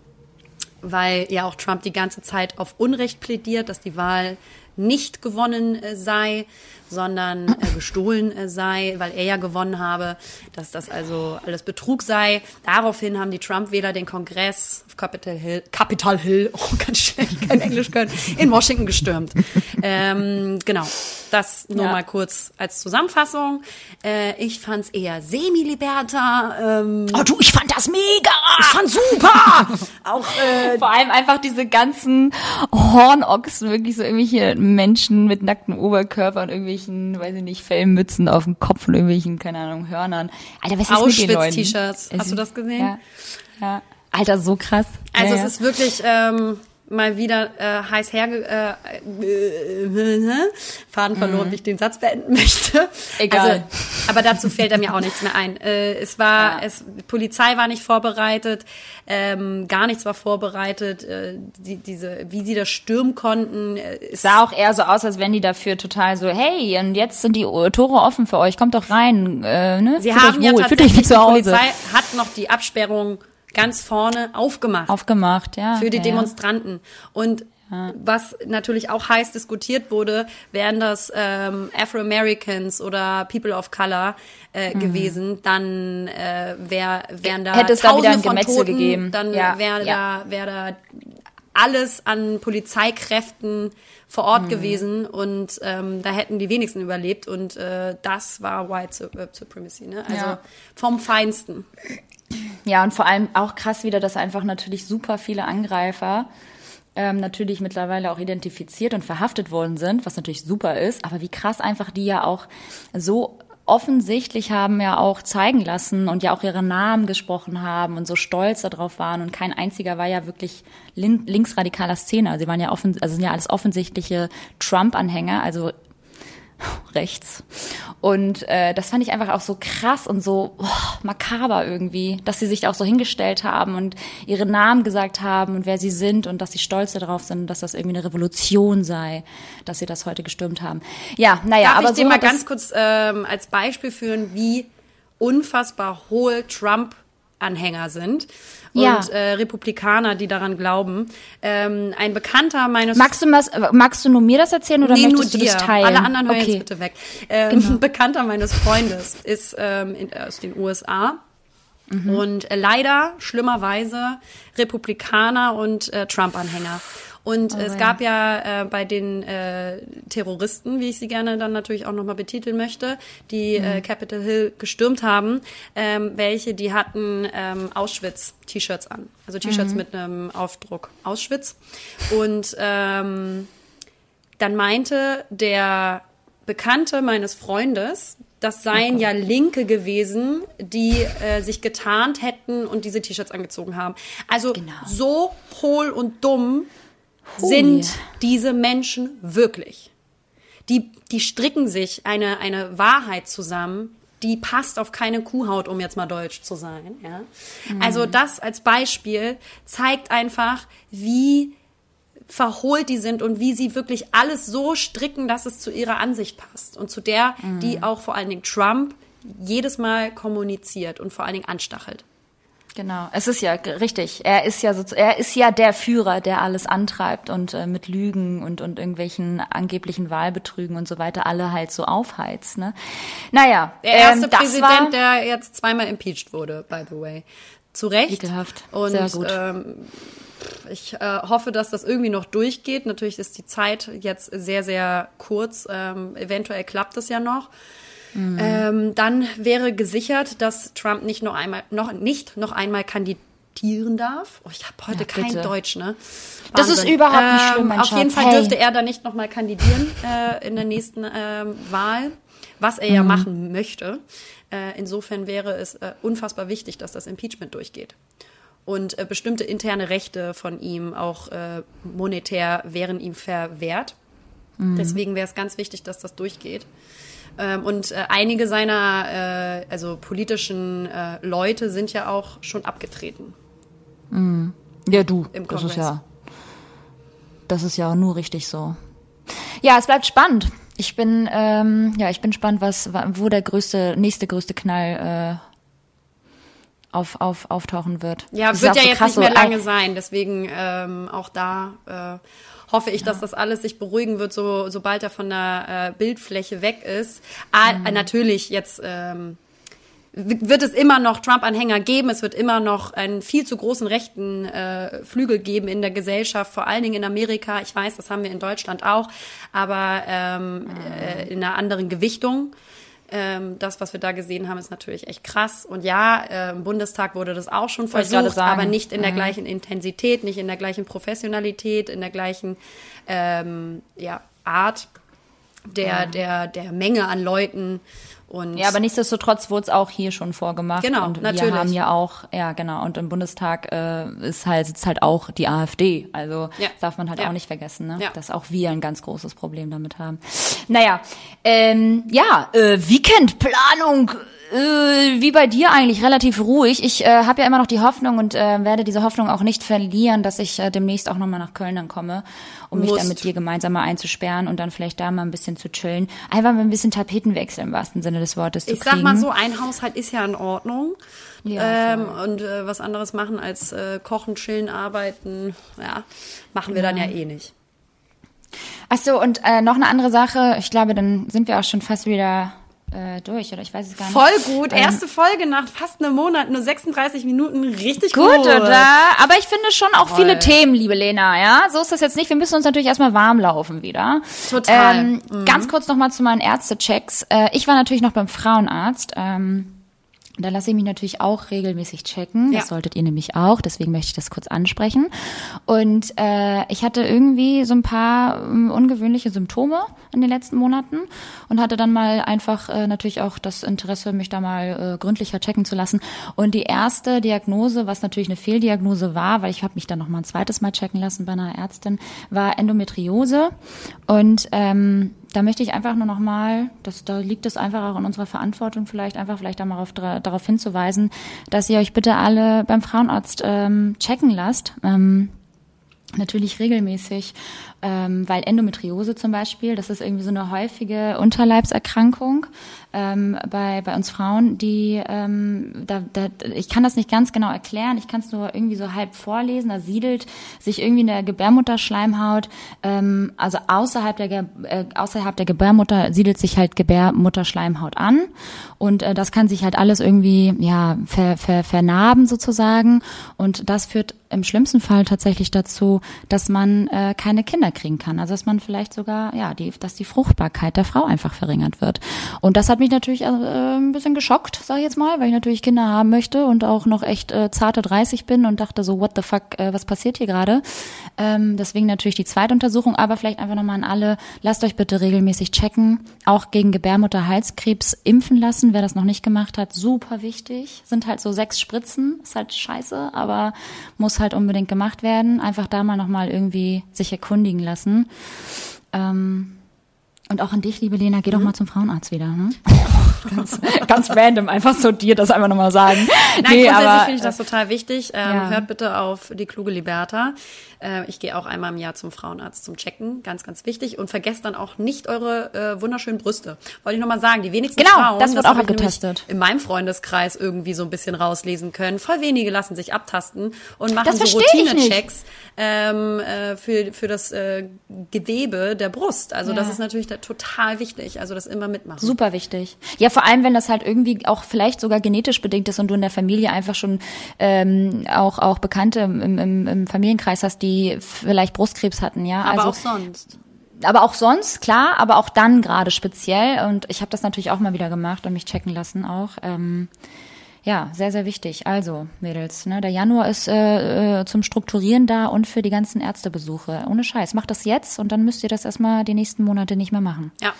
weil ja auch Trump die ganze Zeit auf Unrecht plädiert, dass die Wahl nicht gewonnen äh, sei, sondern äh, gestohlen äh, sei, weil er ja gewonnen habe, dass das also alles Betrug sei. Daraufhin haben die Trump-Wähler den Kongress auf Capitol Hill, Capitol Hill, oh ganz schlecht, kein Englisch können, in Washington gestürmt. Ähm, genau, das nur Ja. mal kurz als Zusammenfassung. Äh, ich fand's eher semi-liberter. Ähm, Oh du, ich fand das mega! ich fand's super! Auch äh, Vor allem einfach diese ganzen Hornochsen, wirklich so irgendwelche Menschen mit nacktem Oberkörper und irgendwelchen, weiß ich nicht, Fellmützen auf dem Kopf und irgendwelchen, keine Ahnung, Hörnern. Alter, was ist? Auschwitz-T-Shirts. Hast du das gesehen? Ja, ja. Alter, so krass. Also ja, es ja. ist wirklich ähm, mal wieder äh, heiß herge... Äh, äh, Faden verloren, wie ich den Satz beenden möchte. Mhm. Egal. Also, aber dazu fällt er mir auch nichts mehr ein. Äh, es war, Ja. es, die Polizei war nicht vorbereitet, ähm, gar nichts war vorbereitet. Äh, die, diese, wie sie das stürmen konnten, äh, sah auch eher so aus, als wenn die dafür total so, hey, und jetzt sind die Tore offen für euch, kommt doch rein, äh, ne? Sie Fühlt haben euch ja wohl, fühlt euch tatsächlich, wie die zu Hause. Polizei hat noch die Absperrung ganz vorne aufgemacht. Aufgemacht, ja. für die ja, Demonstranten. Und was natürlich auch heiß diskutiert wurde, wären das ähm, Afro-Americans oder People of Color äh, gewesen, dann äh, wär, wären da Mhm. Hätte es da wieder Tausende ein von Gemetzel Toten, gegeben. dann Ja, wäre ja. da, wär da alles an Polizeikräften vor Mhm. Ort gewesen und ähm, da hätten die wenigsten überlebt und äh, das war White Su Supremacy, ne? Also Ja. vom Feinsten. Ja, und vor allem auch krass wieder, dass einfach natürlich super viele Angreifer ähm, natürlich mittlerweile auch identifiziert und verhaftet worden sind, was natürlich super ist, aber wie krass einfach die ja auch so offensichtlich haben ja auch zeigen lassen und ja auch ihre Namen gesprochen haben und so stolz darauf waren. Und kein einziger war ja wirklich lin linksradikaler Szene. Also sie waren ja offen, also sind ja alles offensichtliche Trump-Anhänger, also rechts. Und äh, das fand ich einfach auch so krass und so oh, makaber irgendwie, dass sie sich auch so hingestellt haben und ihre Namen gesagt haben und wer sie sind und dass sie stolz darauf sind dass das irgendwie eine Revolution sei, dass sie das heute gestürmt haben. Ja, naja, Darf aber ich dir so mal hat das- ganz kurz ähm, als Beispiel führen, wie unfassbar hohl Trump-Anhänger sind und Ja. äh, Republikaner, die daran glauben. Ähm, ein Bekannter meines Magst du, was, magst du nur mir das erzählen oder Nee, nur möchtest du dir. das teilen? Alle anderen hören okay. jetzt bitte weg. Ähm, Ein Bekannter meines Freundes ist ähm, in, aus den USA Mhm. und äh, leider schlimmerweise Republikaner und äh, Trump-Anhänger. Und es Oh, ja. gab ja äh, bei den äh, Terroristen, wie ich sie gerne dann natürlich auch nochmal betiteln möchte, die Mhm. äh, Capitol Hill gestürmt haben, ähm, welche, die hatten ähm, Auschwitz-T-Shirts an. Also T-Shirts Mhm. mit einem Aufdruck Auschwitz. Und ähm, dann meinte der Bekannte meines Freundes, das seien ja Linke gewesen, die äh, sich getarnt hätten und diese T-Shirts angezogen haben. Also Genau. so hohl und dumm Hui. sind diese Menschen wirklich. Die, die stricken sich eine, eine Wahrheit zusammen, die passt auf keine Kuhhaut, um jetzt mal deutsch zu sein. Ja? Also das als Beispiel zeigt einfach, wie verholt die sind und wie sie wirklich alles so stricken, dass es zu ihrer Ansicht passt und zu der, die auch vor allen Dingen Trump jedes Mal kommuniziert und vor allen Dingen anstachelt. Genau, es ist ja richtig. Er ist ja so, er ist ja der Führer, der alles antreibt und äh, mit Lügen und und irgendwelchen angeblichen Wahlbetrügen und so weiter alle halt so aufheizt. Ne? Naja, Der erste ähm, Präsident, war, der jetzt zweimal impeached wurde, by the way. Zu Recht. Ekelhaft. Und Sehr gut. Ähm, ich äh, hoffe, dass das irgendwie noch durchgeht. Natürlich ist die Zeit jetzt sehr, sehr kurz. Ähm, eventuell klappt es ja noch. Ähm, dann wäre gesichert, dass Trump nicht noch einmal, noch nicht noch einmal kandidieren darf. Oh, ich habe heute Ja, kein bitte. Deutsch, ne? Das ist überhaupt nicht schlimm, mein Auf jeden. Fall Hey. dürfte er da nicht nochmal kandidieren äh, in der nächsten ähm, Wahl, was er ja Mhm. machen möchte. Äh, insofern wäre es äh, unfassbar wichtig, dass das Impeachment durchgeht. Und äh, bestimmte interne Rechte von ihm, auch äh, monetär, wären ihm verwehrt. Mhm. Deswegen wäre es ganz wichtig, dass das durchgeht. Ähm, und äh, einige seiner äh, also politischen äh, Leute sind ja auch schon abgetreten. Ja, du. Im das ist Kongress. ja. Das ist ja nur richtig so. Ja, es bleibt spannend. Ich bin, ähm, ja, ich bin gespannt, was, wo der größte, nächste größte Knall äh, auf, auf, auftauchen wird. Ja, Das wird ja so jetzt krass nicht mehr lange sein. Deswegen ähm, auch da äh, hoffe ich, dass das alles sich beruhigen wird, so, sobald er von der äh, Bildfläche weg ist. Ah, Mhm. natürlich jetzt ähm, wird es immer noch Trump-Anhänger geben. Es wird immer noch einen viel zu großen rechten äh, Flügel geben in der Gesellschaft, vor allen Dingen in Amerika. Ich weiß, das haben wir in Deutschland auch, aber ähm, äh, in einer anderen Gewichtung. Ähm, das, was wir da gesehen haben, ist natürlich echt krass. Und ja, äh, im Bundestag wurde das auch schon versucht, aber nicht in der gleichen Intensität, nicht in der gleichen Professionalität, in der gleichen ähm, ja, Art der, der, der Menge an Leuten. Und Ja, aber nichtsdestotrotz wurde es auch hier schon vorgemacht. Genau, und natürlich. wir haben ja auch, ja genau, und im Bundestag äh, ist halt, sitzt halt auch die AfD. Also Ja. darf man halt Ja. auch nicht vergessen, ne? Ja. dass auch wir ein ganz großes Problem damit haben. Naja, ähm, ja, äh, Weekendplanung. Äh, wie bei dir eigentlich relativ ruhig. Ich äh, habe ja immer noch die Hoffnung und äh, werde diese Hoffnung auch nicht verlieren, dass ich äh, demnächst auch nochmal nach Köln dann komme, um mich dann mit dir gemeinsam mal einzusperren und dann vielleicht da mal ein bisschen zu chillen. Einfach mal ein bisschen Tapetenwechsel im wahrsten Sinne des Wortes zu ich kriegen. sag mal so, ein Haushalt ist ja in Ordnung. Ja, ähm, und äh, was anderes machen als äh, kochen, chillen, arbeiten, ja, machen wir dann ja eh nicht. Ach so, und äh, noch eine andere Sache. Ich glaube, dann sind wir auch schon fast wieder äh, durch, oder ich weiß es gar nicht. Voll gut. Ähm, Erste Folge nach fast einem Monat, nur 36 Minuten. Richtig Gut, gut. oder? Aber ich finde schon auch viele Toll. Themen, liebe Lena, ja? So ist das jetzt nicht. Wir müssen uns natürlich erstmal warm laufen wieder. Total. Ähm, Ganz kurz nochmal zu meinen Ärztechecks. Äh, ich war natürlich noch beim Frauenarzt. Ähm, da lasse ich mich natürlich auch regelmäßig checken. Das Ja. solltet ihr nämlich auch. Deswegen möchte ich das kurz ansprechen. Und äh, ich hatte irgendwie so ein paar ähm, ungewöhnliche Symptome in den letzten Monaten und hatte dann mal einfach äh, natürlich auch das Interesse, mich da mal äh, gründlicher checken zu lassen. Und die erste Diagnose, was natürlich eine Fehldiagnose war, weil ich habe mich dann noch mal ein zweites Mal checken lassen bei einer Ärztin, war Endometriose. Und ähm, da möchte ich einfach nur noch mal, das, da liegt es einfach auch in unserer Verantwortung vielleicht, einfach vielleicht da mal auf, darauf hinzuweisen, dass ihr euch bitte alle beim Frauenarzt ähm, checken lasst. Ähm, natürlich regelmäßig, ähm, weil Endometriose zum Beispiel, das ist irgendwie so eine häufige Unterleibserkrankung ähm, bei, bei uns Frauen, die, ähm, da, da, ich kann das nicht ganz genau erklären, ich kann es nur irgendwie so halb vorlesen, da siedelt sich irgendwie in der Gebärmutterschleimhaut, ähm, also außerhalb der, äh, außerhalb der Gebärmutter siedelt sich halt Gebärmutterschleimhaut an. Und äh, das kann sich halt alles irgendwie, ja, ver, ver, vernarben sozusagen. Und das führt im schlimmsten Fall tatsächlich dazu, dass man äh, keine Kinder kriegen kann. Also dass man vielleicht sogar, ja, die, dass die Fruchtbarkeit der Frau einfach verringert wird. Und das hat mich natürlich äh, ein bisschen geschockt, sage ich jetzt mal, weil ich natürlich Kinder haben möchte und auch noch echt äh, zarte 30 bin und dachte so, what the fuck, äh, was passiert hier gerade? Ähm, deswegen natürlich die zweite Untersuchung, aber vielleicht einfach nochmal an alle, lasst euch bitte regelmäßig checken, auch gegen Gebärmutterhalskrebs impfen lassen, wer das noch nicht gemacht hat, super wichtig. Sind halt so sechs Spritzen, ist halt scheiße, aber muss halt unbedingt gemacht werden. Einfach da mal nochmal irgendwie sich erkundigen lassen. Ähm, und auch an dich, liebe Lena, geh doch mal zum Frauenarzt wieder. Ne? ganz, ganz random, einfach so dir das einfach nochmal sagen. Nein, Nee, grundsätzlich finde ich das total wichtig. Ähm, ja. Hört bitte auf die kluge Liberta. Äh, ich gehe auch einmal im Jahr zum Frauenarzt zum Checken. Ganz, ganz wichtig. Und vergesst dann auch nicht eure äh, wunderschönen Brüste. Wollte ich nochmal sagen. Die wenigsten Genau, Frauen, das wird auch ich nämlich abgetastet. in meinem Freundeskreis irgendwie so ein bisschen rauslesen können. Voll wenige lassen sich abtasten und machen Das so. Routine-Checks ähm, äh, für, für das äh, Gewebe der Brust. Also das Ja. ist natürlich da total wichtig. Also das immer mitmachen. Super wichtig. Ja, vor allem, wenn das halt irgendwie auch vielleicht sogar genetisch bedingt ist und du in der Familie einfach schon ähm, auch auch Bekannte im, im, im Familienkreis hast, die vielleicht Brustkrebs hatten, ja. Aber also, auch sonst. aber auch sonst, klar, aber auch dann gerade speziell. Und ich habe das natürlich auch mal wieder gemacht und mich checken lassen auch. Ähm, Ja, sehr, sehr wichtig. Also, Mädels, ne, der Januar ist äh, äh, zum Strukturieren da und für die ganzen Ärztebesuche. Ohne Scheiß. Macht das jetzt und dann müsst ihr das erstmal die nächsten Monate nicht mehr machen. Ja.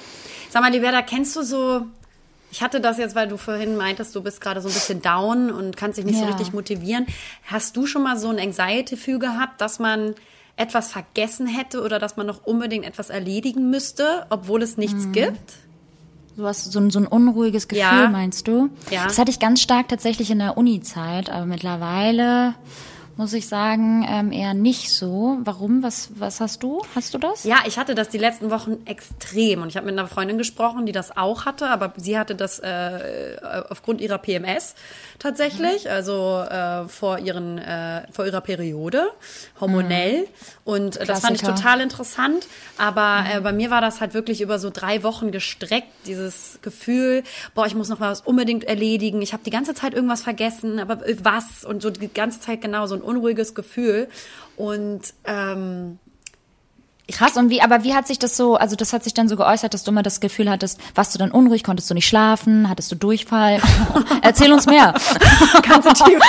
Sag mal, Liberta, kennst du so. Ich hatte das jetzt, weil du vorhin meintest, du bist gerade so ein bisschen down und kannst dich nicht so Ja. richtig motivieren. Hast du schon mal so ein Anxiety-Gefühl gehabt, dass man etwas vergessen hätte oder dass man noch unbedingt etwas erledigen müsste, obwohl es nichts gibt? Du hast so ein, so ein unruhiges Gefühl, Ja. meinst du? Ja. Das hatte ich ganz stark tatsächlich in der Uni-Zeit, aber mittlerweile muss ich sagen, ähm, eher nicht so. Warum? Was, was hast du? Hast du das? Ja, ich hatte das die letzten Wochen extrem und ich habe mit einer Freundin gesprochen, die das auch hatte, aber sie hatte das äh, aufgrund ihrer PMS tatsächlich, also äh, vor ihren äh, vor ihrer Periode hormonell und äh, das fand ich total interessant, aber äh, bei mir war das halt wirklich über so drei Wochen gestreckt, dieses Gefühl, boah, ich muss noch was unbedingt erledigen, ich habe die ganze Zeit irgendwas vergessen, aber äh, was und so die ganze Zeit genau so ein unruhiges Gefühl. Und ähm, Krass, und wie, aber wie hat sich das so, also das hat sich dann so geäußert, dass du immer das Gefühl hattest, warst du dann unruhig, konntest du nicht schlafen, hattest du Durchfall? Erzähl uns mehr. ganz intime,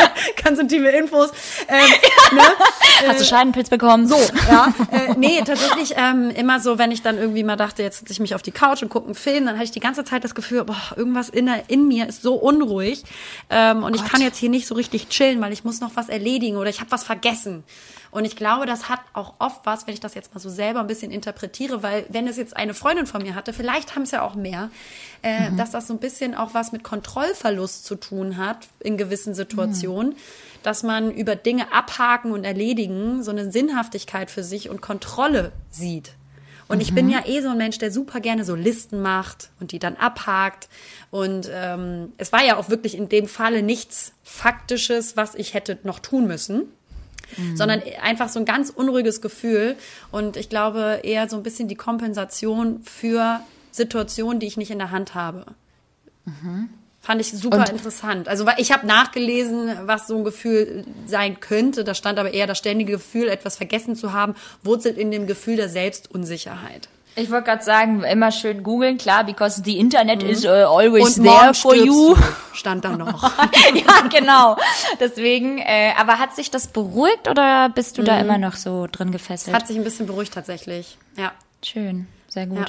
ganz intime Infos. Ähm, ne? Hast du Scheidenpilz bekommen? So, ja. Äh, nee, tatsächlich ähm, immer so, wenn ich dann irgendwie mal dachte, jetzt setze ich mich auf die Couch und gucke einen Film, dann hatte ich die ganze Zeit das Gefühl, boah, irgendwas in, der- in mir ist so unruhig ähm, und ich kann jetzt hier nicht so richtig chillen, weil ich muss noch was erledigen oder ich habe was vergessen. Und ich glaube, das hat auch oft was, wenn ich das jetzt mal so selber ein bisschen interpretiere, weil wenn es jetzt eine Freundin von mir hatte, vielleicht haben es ja auch mehr, äh, dass das so ein bisschen auch was mit Kontrollverlust zu tun hat in gewissen Situationen, dass man über Dinge abhaken und erledigen so eine Sinnhaftigkeit für sich und Kontrolle sieht. Und ich bin ja eh so ein Mensch, der super gerne so Listen macht und die dann abhakt. Und ähm, es war ja auch wirklich in dem Falle nichts Faktisches, was ich hätte noch tun müssen sondern einfach so ein ganz unruhiges Gefühl. Und ich glaube eher so ein bisschen die Kompensation für Situationen, die ich nicht in der Hand habe. Fand ich super Und- interessant. Also ich habe nachgelesen, was so ein Gefühl sein könnte. Da stand aber eher das ständige Gefühl, etwas vergessen zu haben, wurzelt in dem Gefühl der Selbstunsicherheit. Ich wollte gerade sagen, immer schön googeln, klar, because the internet is uh, always Und there for you. stand da noch. ja, genau. Deswegen, äh, aber hat sich das beruhigt oder bist du da immer noch so drin gefesselt? Hat sich ein bisschen beruhigt tatsächlich. Ja. Schön, sehr gut. Ja.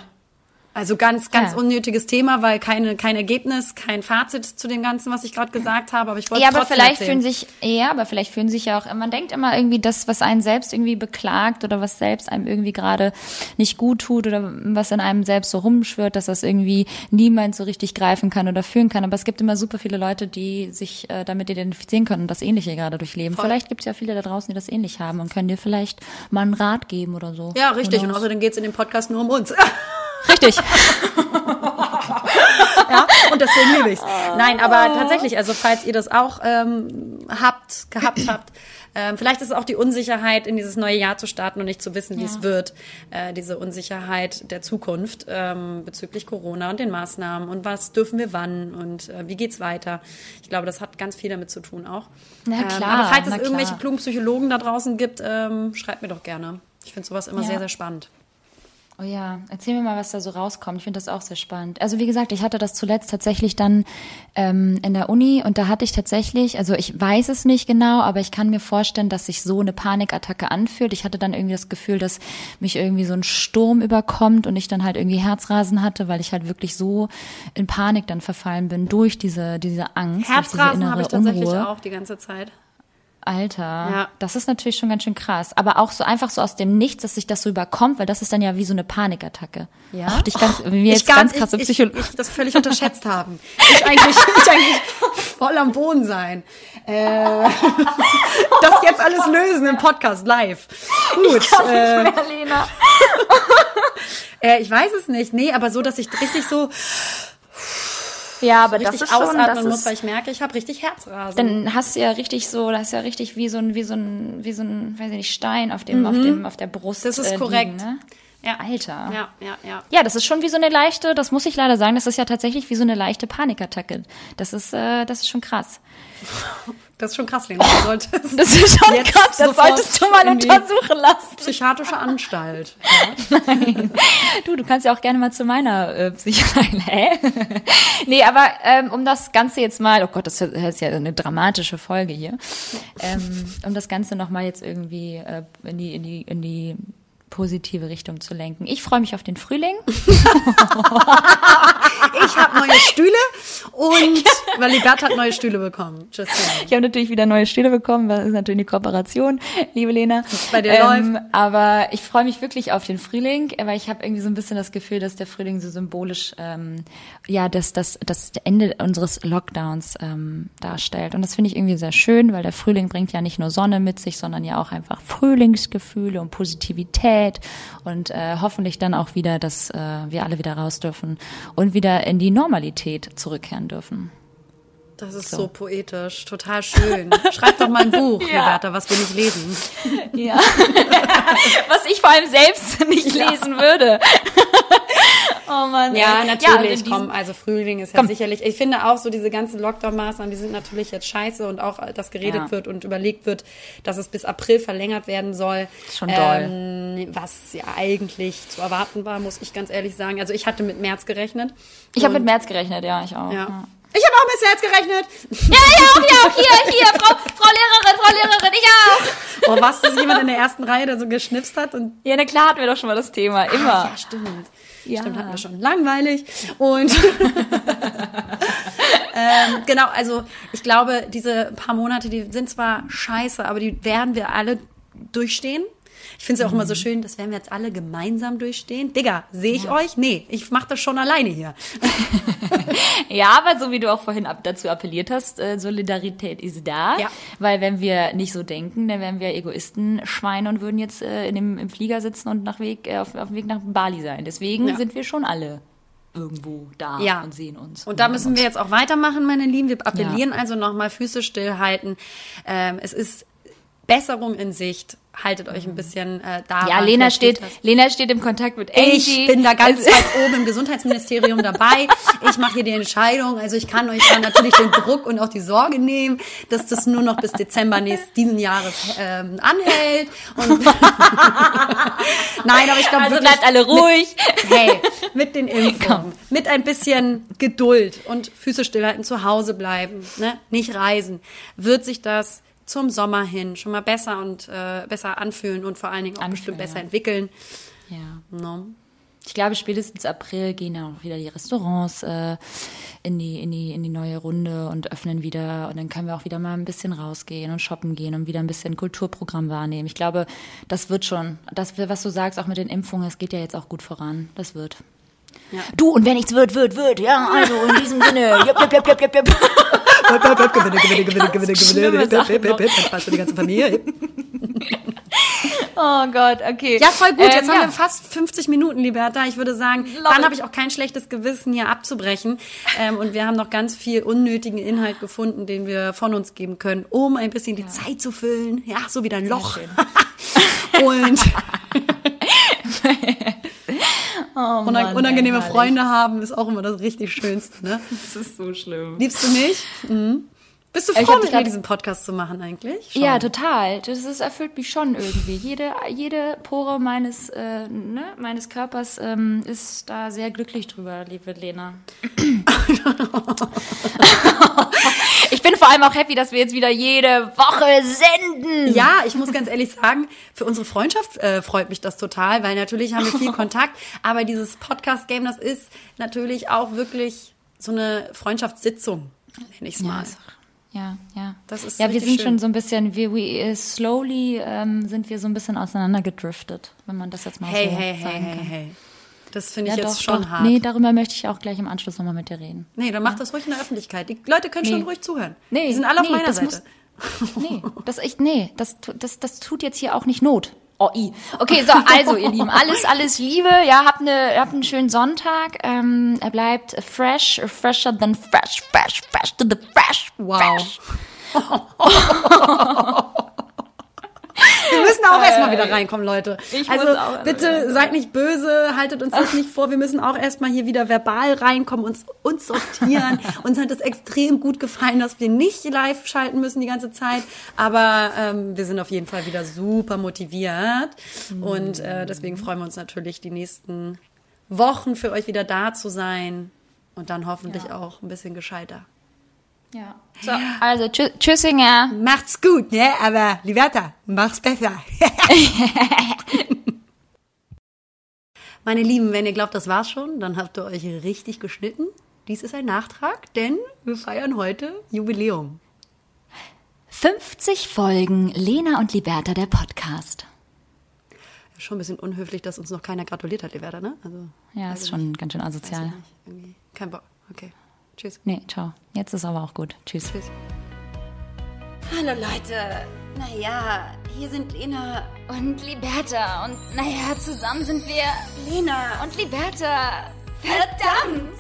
Also ganz, ganz Ja. unnötiges Thema, weil keine, kein Ergebnis, kein Fazit zu dem Ganzen, was ich gerade gesagt habe. Aber ich wollte Ja, aber vielleicht erzählen. fühlen sich, ja, aber vielleicht fühlen sich ja auch, man denkt immer irgendwie, das, was einen selbst irgendwie beklagt oder was selbst einem irgendwie gerade nicht gut tut oder was in einem selbst so rumschwirrt, dass das irgendwie niemand so richtig greifen kann oder fühlen kann. Aber es gibt immer super viele Leute, die sich äh, damit identifizieren können und das Ähnliche gerade durchleben. Voll. Vielleicht gibt es ja viele da draußen, die das ähnlich haben und können dir vielleicht mal einen Rat geben oder so. Ja, richtig. Und knows? außerdem geht's in dem Podcast nur um uns. Richtig. ja, und deswegen liebe ich's. Nein, aber tatsächlich, also falls ihr das auch ähm, habt, gehabt habt, ähm, vielleicht ist es auch die Unsicherheit, in dieses neue Jahr zu starten und nicht zu wissen, wie Ja. es wird. Äh, diese Unsicherheit der Zukunft ähm, bezüglich Corona und den Maßnahmen und was dürfen wir wann und äh, wie geht's weiter. Ich glaube, das hat ganz viel damit zu tun auch. Na Ähm, klar, aber falls es irgendwelche klugen Psychologen da draußen gibt, ähm, schreibt mir doch gerne. Ich finde sowas immer Ja. sehr, sehr spannend. Oh ja, erzähl mir mal, was da so rauskommt. Ich finde das auch sehr spannend. Also wie gesagt, ich hatte das zuletzt tatsächlich dann ähm, in der Uni und da hatte ich tatsächlich, also ich weiß es nicht genau, aber ich kann mir vorstellen, dass sich so eine Panikattacke anfühlt. Ich hatte dann irgendwie das Gefühl, dass mich irgendwie so ein Sturm überkommt und ich dann halt irgendwie Herzrasen hatte, weil ich halt wirklich so in Panik dann verfallen bin durch diese diese Angst, Herzrasen innere habe ich tatsächlich Unruhe. auch die ganze Zeit. Alter, Ja. das ist natürlich schon ganz schön krass. Aber auch so einfach so aus dem Nichts, dass sich das so überkommt, weil das ist dann ja wie so eine Panikattacke. Ja. Ach, dich ganz, wie wir Ich jetzt ganz ich- krasse ich, Psycho ich, ich das völlig unterschätzt haben. Ich eigentlich, ich eigentlich voll am Boden sein. Äh, das jetzt alles lösen im Podcast live. Gut. Äh, Lena. äh, ich weiß es nicht. Nee, aber so, dass ich richtig so Ja, aber das richtig ist schon, das muss, ist, weil ich merke, ich habe richtig Herzrasen. dann hast du ja richtig so, das ist ja richtig wie so ein, wie so ein, wie so ein, weiß ich nicht, Stein auf dem, auf dem, auf der Brust. Mhm. das ist äh, korrekt. Liegen, ne? Ja. Alter. Ja, ja, ja. Ja, das ist schon wie so eine leichte, das muss ich leider sagen, das ist ja tatsächlich wie so eine leichte Panikattacke. Das ist, äh, das ist schon krass. Das ist schon krass, Lena. Du solltest Das ist schon krass, das solltest du mal untersuchen lassen. psychiatrische Anstalt. Du, du kannst ja auch gerne mal zu meiner äh, Psychologin. Hä? nee, aber ähm, um das Ganze jetzt mal, oh Gott, das ist ja eine dramatische Folge hier. Ähm, um das Ganze nochmal jetzt irgendwie äh, in die, in die, in die positive Richtung zu lenken. Ich freue mich auf den Frühling. Ich habe neue Stühle und weil Libert hat neue Stühle bekommen. Just. Ich habe natürlich wieder neue Stühle bekommen, das ist natürlich eine Kooperation, liebe Lena. Bei dir läuft. Aber ich freue mich wirklich auf den Frühling, weil ich habe irgendwie so ein bisschen das Gefühl, dass der Frühling so symbolisch ähm, ja das, das, das Ende unseres Lockdowns ähm, darstellt. Und das finde ich irgendwie sehr schön, weil der Frühling bringt ja nicht nur Sonne mit sich, sondern ja auch einfach Frühlingsgefühle und Positivität und äh, hoffentlich dann auch wieder, dass äh, wir alle wieder raus dürfen und wieder in die Normalität zurückkehren dürfen. Das ist so, poetisch, total schön. Schreib doch mal ein Buch, Liberta, was wir nicht lesen. Ja. Was ich vor allem selbst nicht lesen würde. oh Mann. Ja, ey. natürlich. diesem- komm, also Frühling ist ja Komm. sicherlich. Ich finde auch so diese ganzen Lockdown-Maßnahmen, die sind natürlich jetzt scheiße und auch, dass geredet Ja. wird und überlegt wird, dass es bis April verlängert werden soll. Schon doll. Ähm, was ja eigentlich zu erwarten war, muss ich ganz ehrlich sagen. Also ich hatte mit März gerechnet. Ich habe mit März gerechnet, ja, ich auch. Ja. Ich habe auch mit März gerechnet. Ja, ja, auch, ja, auch hier, hier, Frau, Frau Lehrerin, Frau Lehrerin, ich auch. Oh, was, dass jemand in der ersten Reihe da so geschnipst hat und Ja, na klar hatten wir doch schon mal das Thema, immer. Ja, stimmt. Ja. Stimmt, hatten wir schon. Langweilig. Und ähm, genau, also ich glaube, diese paar Monate, die sind zwar scheiße, aber die werden wir alle durchstehen. Ich finde es ja auch immer so schön, das werden wir jetzt alle gemeinsam durchstehen. Digga, sehe ich euch? Nee, ich mache das schon alleine hier. Ja, aber so wie du auch vorhin ab, dazu appelliert hast, äh, Solidarität ist da. Ja. Weil wenn wir nicht so denken, dann wären wir Egoisten, Schweine und würden jetzt äh, in dem, im Flieger sitzen und nach Weg, äh, auf, auf dem Weg nach Bali sein. Deswegen Ja. sind wir schon alle irgendwo da Ja. und sehen uns. Und da müssen wir jetzt auch weitermachen, meine Lieben. Wir appellieren also nochmal Füße stillhalten. Ähm, es ist Besserung in Sicht. Haltet euch ein bisschen äh, da. Ja, Lena steht, Lena steht im Kontakt mit Angie. Ich bin da ganz Also- weit oben im Gesundheitsministerium dabei. Ich mache hier die Entscheidung. Also ich kann euch da natürlich den Druck und auch die Sorge nehmen, dass das nur noch bis Dezember nächsten diesen Jahres ähm, anhält. Und Nein, aber ich glaube Also bleibt alle ruhig. Mit, hey, mit den Impfungen, mit ein bisschen Geduld und Füße stillhalten, zu Hause bleiben, ne? nicht reisen, wird sich das zum Sommer hin schon mal besser und äh, besser anfühlen und vor allen Dingen auch Anfühlen, bestimmt besser ja. entwickeln. Ja. No? Ich glaube, spätestens April gehen ja auch wieder die Restaurants äh, in, die, in, die, in die neue Runde und öffnen wieder. Und dann können wir auch wieder mal ein bisschen rausgehen und shoppen gehen und wieder ein bisschen Kulturprogramm wahrnehmen. Ich glaube, das wird schon. Das, was du sagst, auch mit den Impfungen, es geht ja jetzt auch gut voran. Das wird. Ja. Du, und wenn nichts wird, wird, wird. Ja, also in diesem Sinne. Jupp, jupp, jupp, jupp, jupp, jupp. gewinne, gewinne, gewinne, gewinne, noch. Dann Spaß für die ganze Familie. Oh Gott, okay. Ja, voll gut. Ähm, Jetzt haben ja. wir fast 50 Minuten, Liberta. Ich würde sagen, Love dann habe ich auch kein schlechtes Gewissen, hier abzubrechen. Ähm, und wir haben noch ganz viel unnötigen Inhalt gefunden, den wir von uns geben können, um ein bisschen die Zeit zu füllen. Ja, so wie dein Loch. und Oh, unang Mann, unangenehme ey. Freunde haben ist auch immer das richtig Schönste. Ne? Das ist so schlimm. Liebst du mich? Mhm. Bist du Ich froh, hab mit grad- mir diesen Podcast zu machen eigentlich? Schon. Ja, total. Das ist, erfüllt mich schon irgendwie. Jede, jede Pore meines, äh, ne, meines Körpers ähm, ist da sehr glücklich drüber, liebe Lena. ich bin vor allem auch happy, dass wir jetzt wieder jede Woche senden. Ja, ich muss ganz ehrlich sagen, für unsere Freundschaft äh, freut mich das total, weil natürlich haben wir viel Kontakt, aber dieses Podcast-Game, das ist natürlich auch wirklich so eine Freundschaftssitzung, nenne ich es Ja, mal. ist- ja, ja. Das ist ja, wir sind schön. schon so ein bisschen, wir, we, äh, slowly ähm, sind wir so ein bisschen auseinandergedriftet, wenn man das jetzt mal Hey, so hey, hey, sagen hey, kann. hey. Das finde ich Ja, jetzt doch, schon doch. hart. Nee, darüber möchte ich auch gleich im Anschluss nochmal mit dir reden. Nee, dann mach das ruhig in der Öffentlichkeit. Die Leute können schon Nee. ruhig zuhören. Nee, Die sind alle auf nee, meiner das Seite. Nee, das echt, nee, das, das, das tut jetzt hier auch nicht Not. Oh, i. Okay, so, also, ihr Lieben, alles, alles Liebe. Ja, habt, ne, habt einen schönen Sonntag. Ähm, er bleibt fresh, fresher than fresh, fresh, fresh to the fresh. Wow. Fresh. Auch erstmal wieder reinkommen, Leute. Ich also bitte seid nicht böse, haltet uns das nicht vor. Wir müssen auch erstmal hier wieder verbal reinkommen, uns, uns sortieren. uns hat es extrem gut gefallen, dass wir nicht live schalten müssen die ganze Zeit. Aber ähm, wir sind auf jeden Fall wieder super motiviert. Und äh, deswegen freuen wir uns natürlich, die nächsten Wochen für euch wieder da zu sein. Und dann hoffentlich Ja. auch ein bisschen gescheiter. Ja. So, also tschü Tschüssinger. Macht's gut, ne? Aber Liberta, mach's besser. Meine Lieben, wenn ihr glaubt, das war's schon, dann habt ihr euch richtig geschnitten. Dies ist ein Nachtrag, denn wir feiern heute Jubiläum. 50 Folgen Lena und Liberta, der Podcast. Schon ein bisschen unhöflich, dass uns noch keiner gratuliert hat, Liberta, ne? Also, Ja, ist schon nicht. ganz schön asozial. Kein Bock. Okay. Tschüss. Nee, ciao. Jetzt ist aber auch gut. Tschüss. Tschüss. Hallo Leute. Naja, hier sind Lena und Liberta. Und naja, zusammen sind wir Lena und Liberta. Verdammt!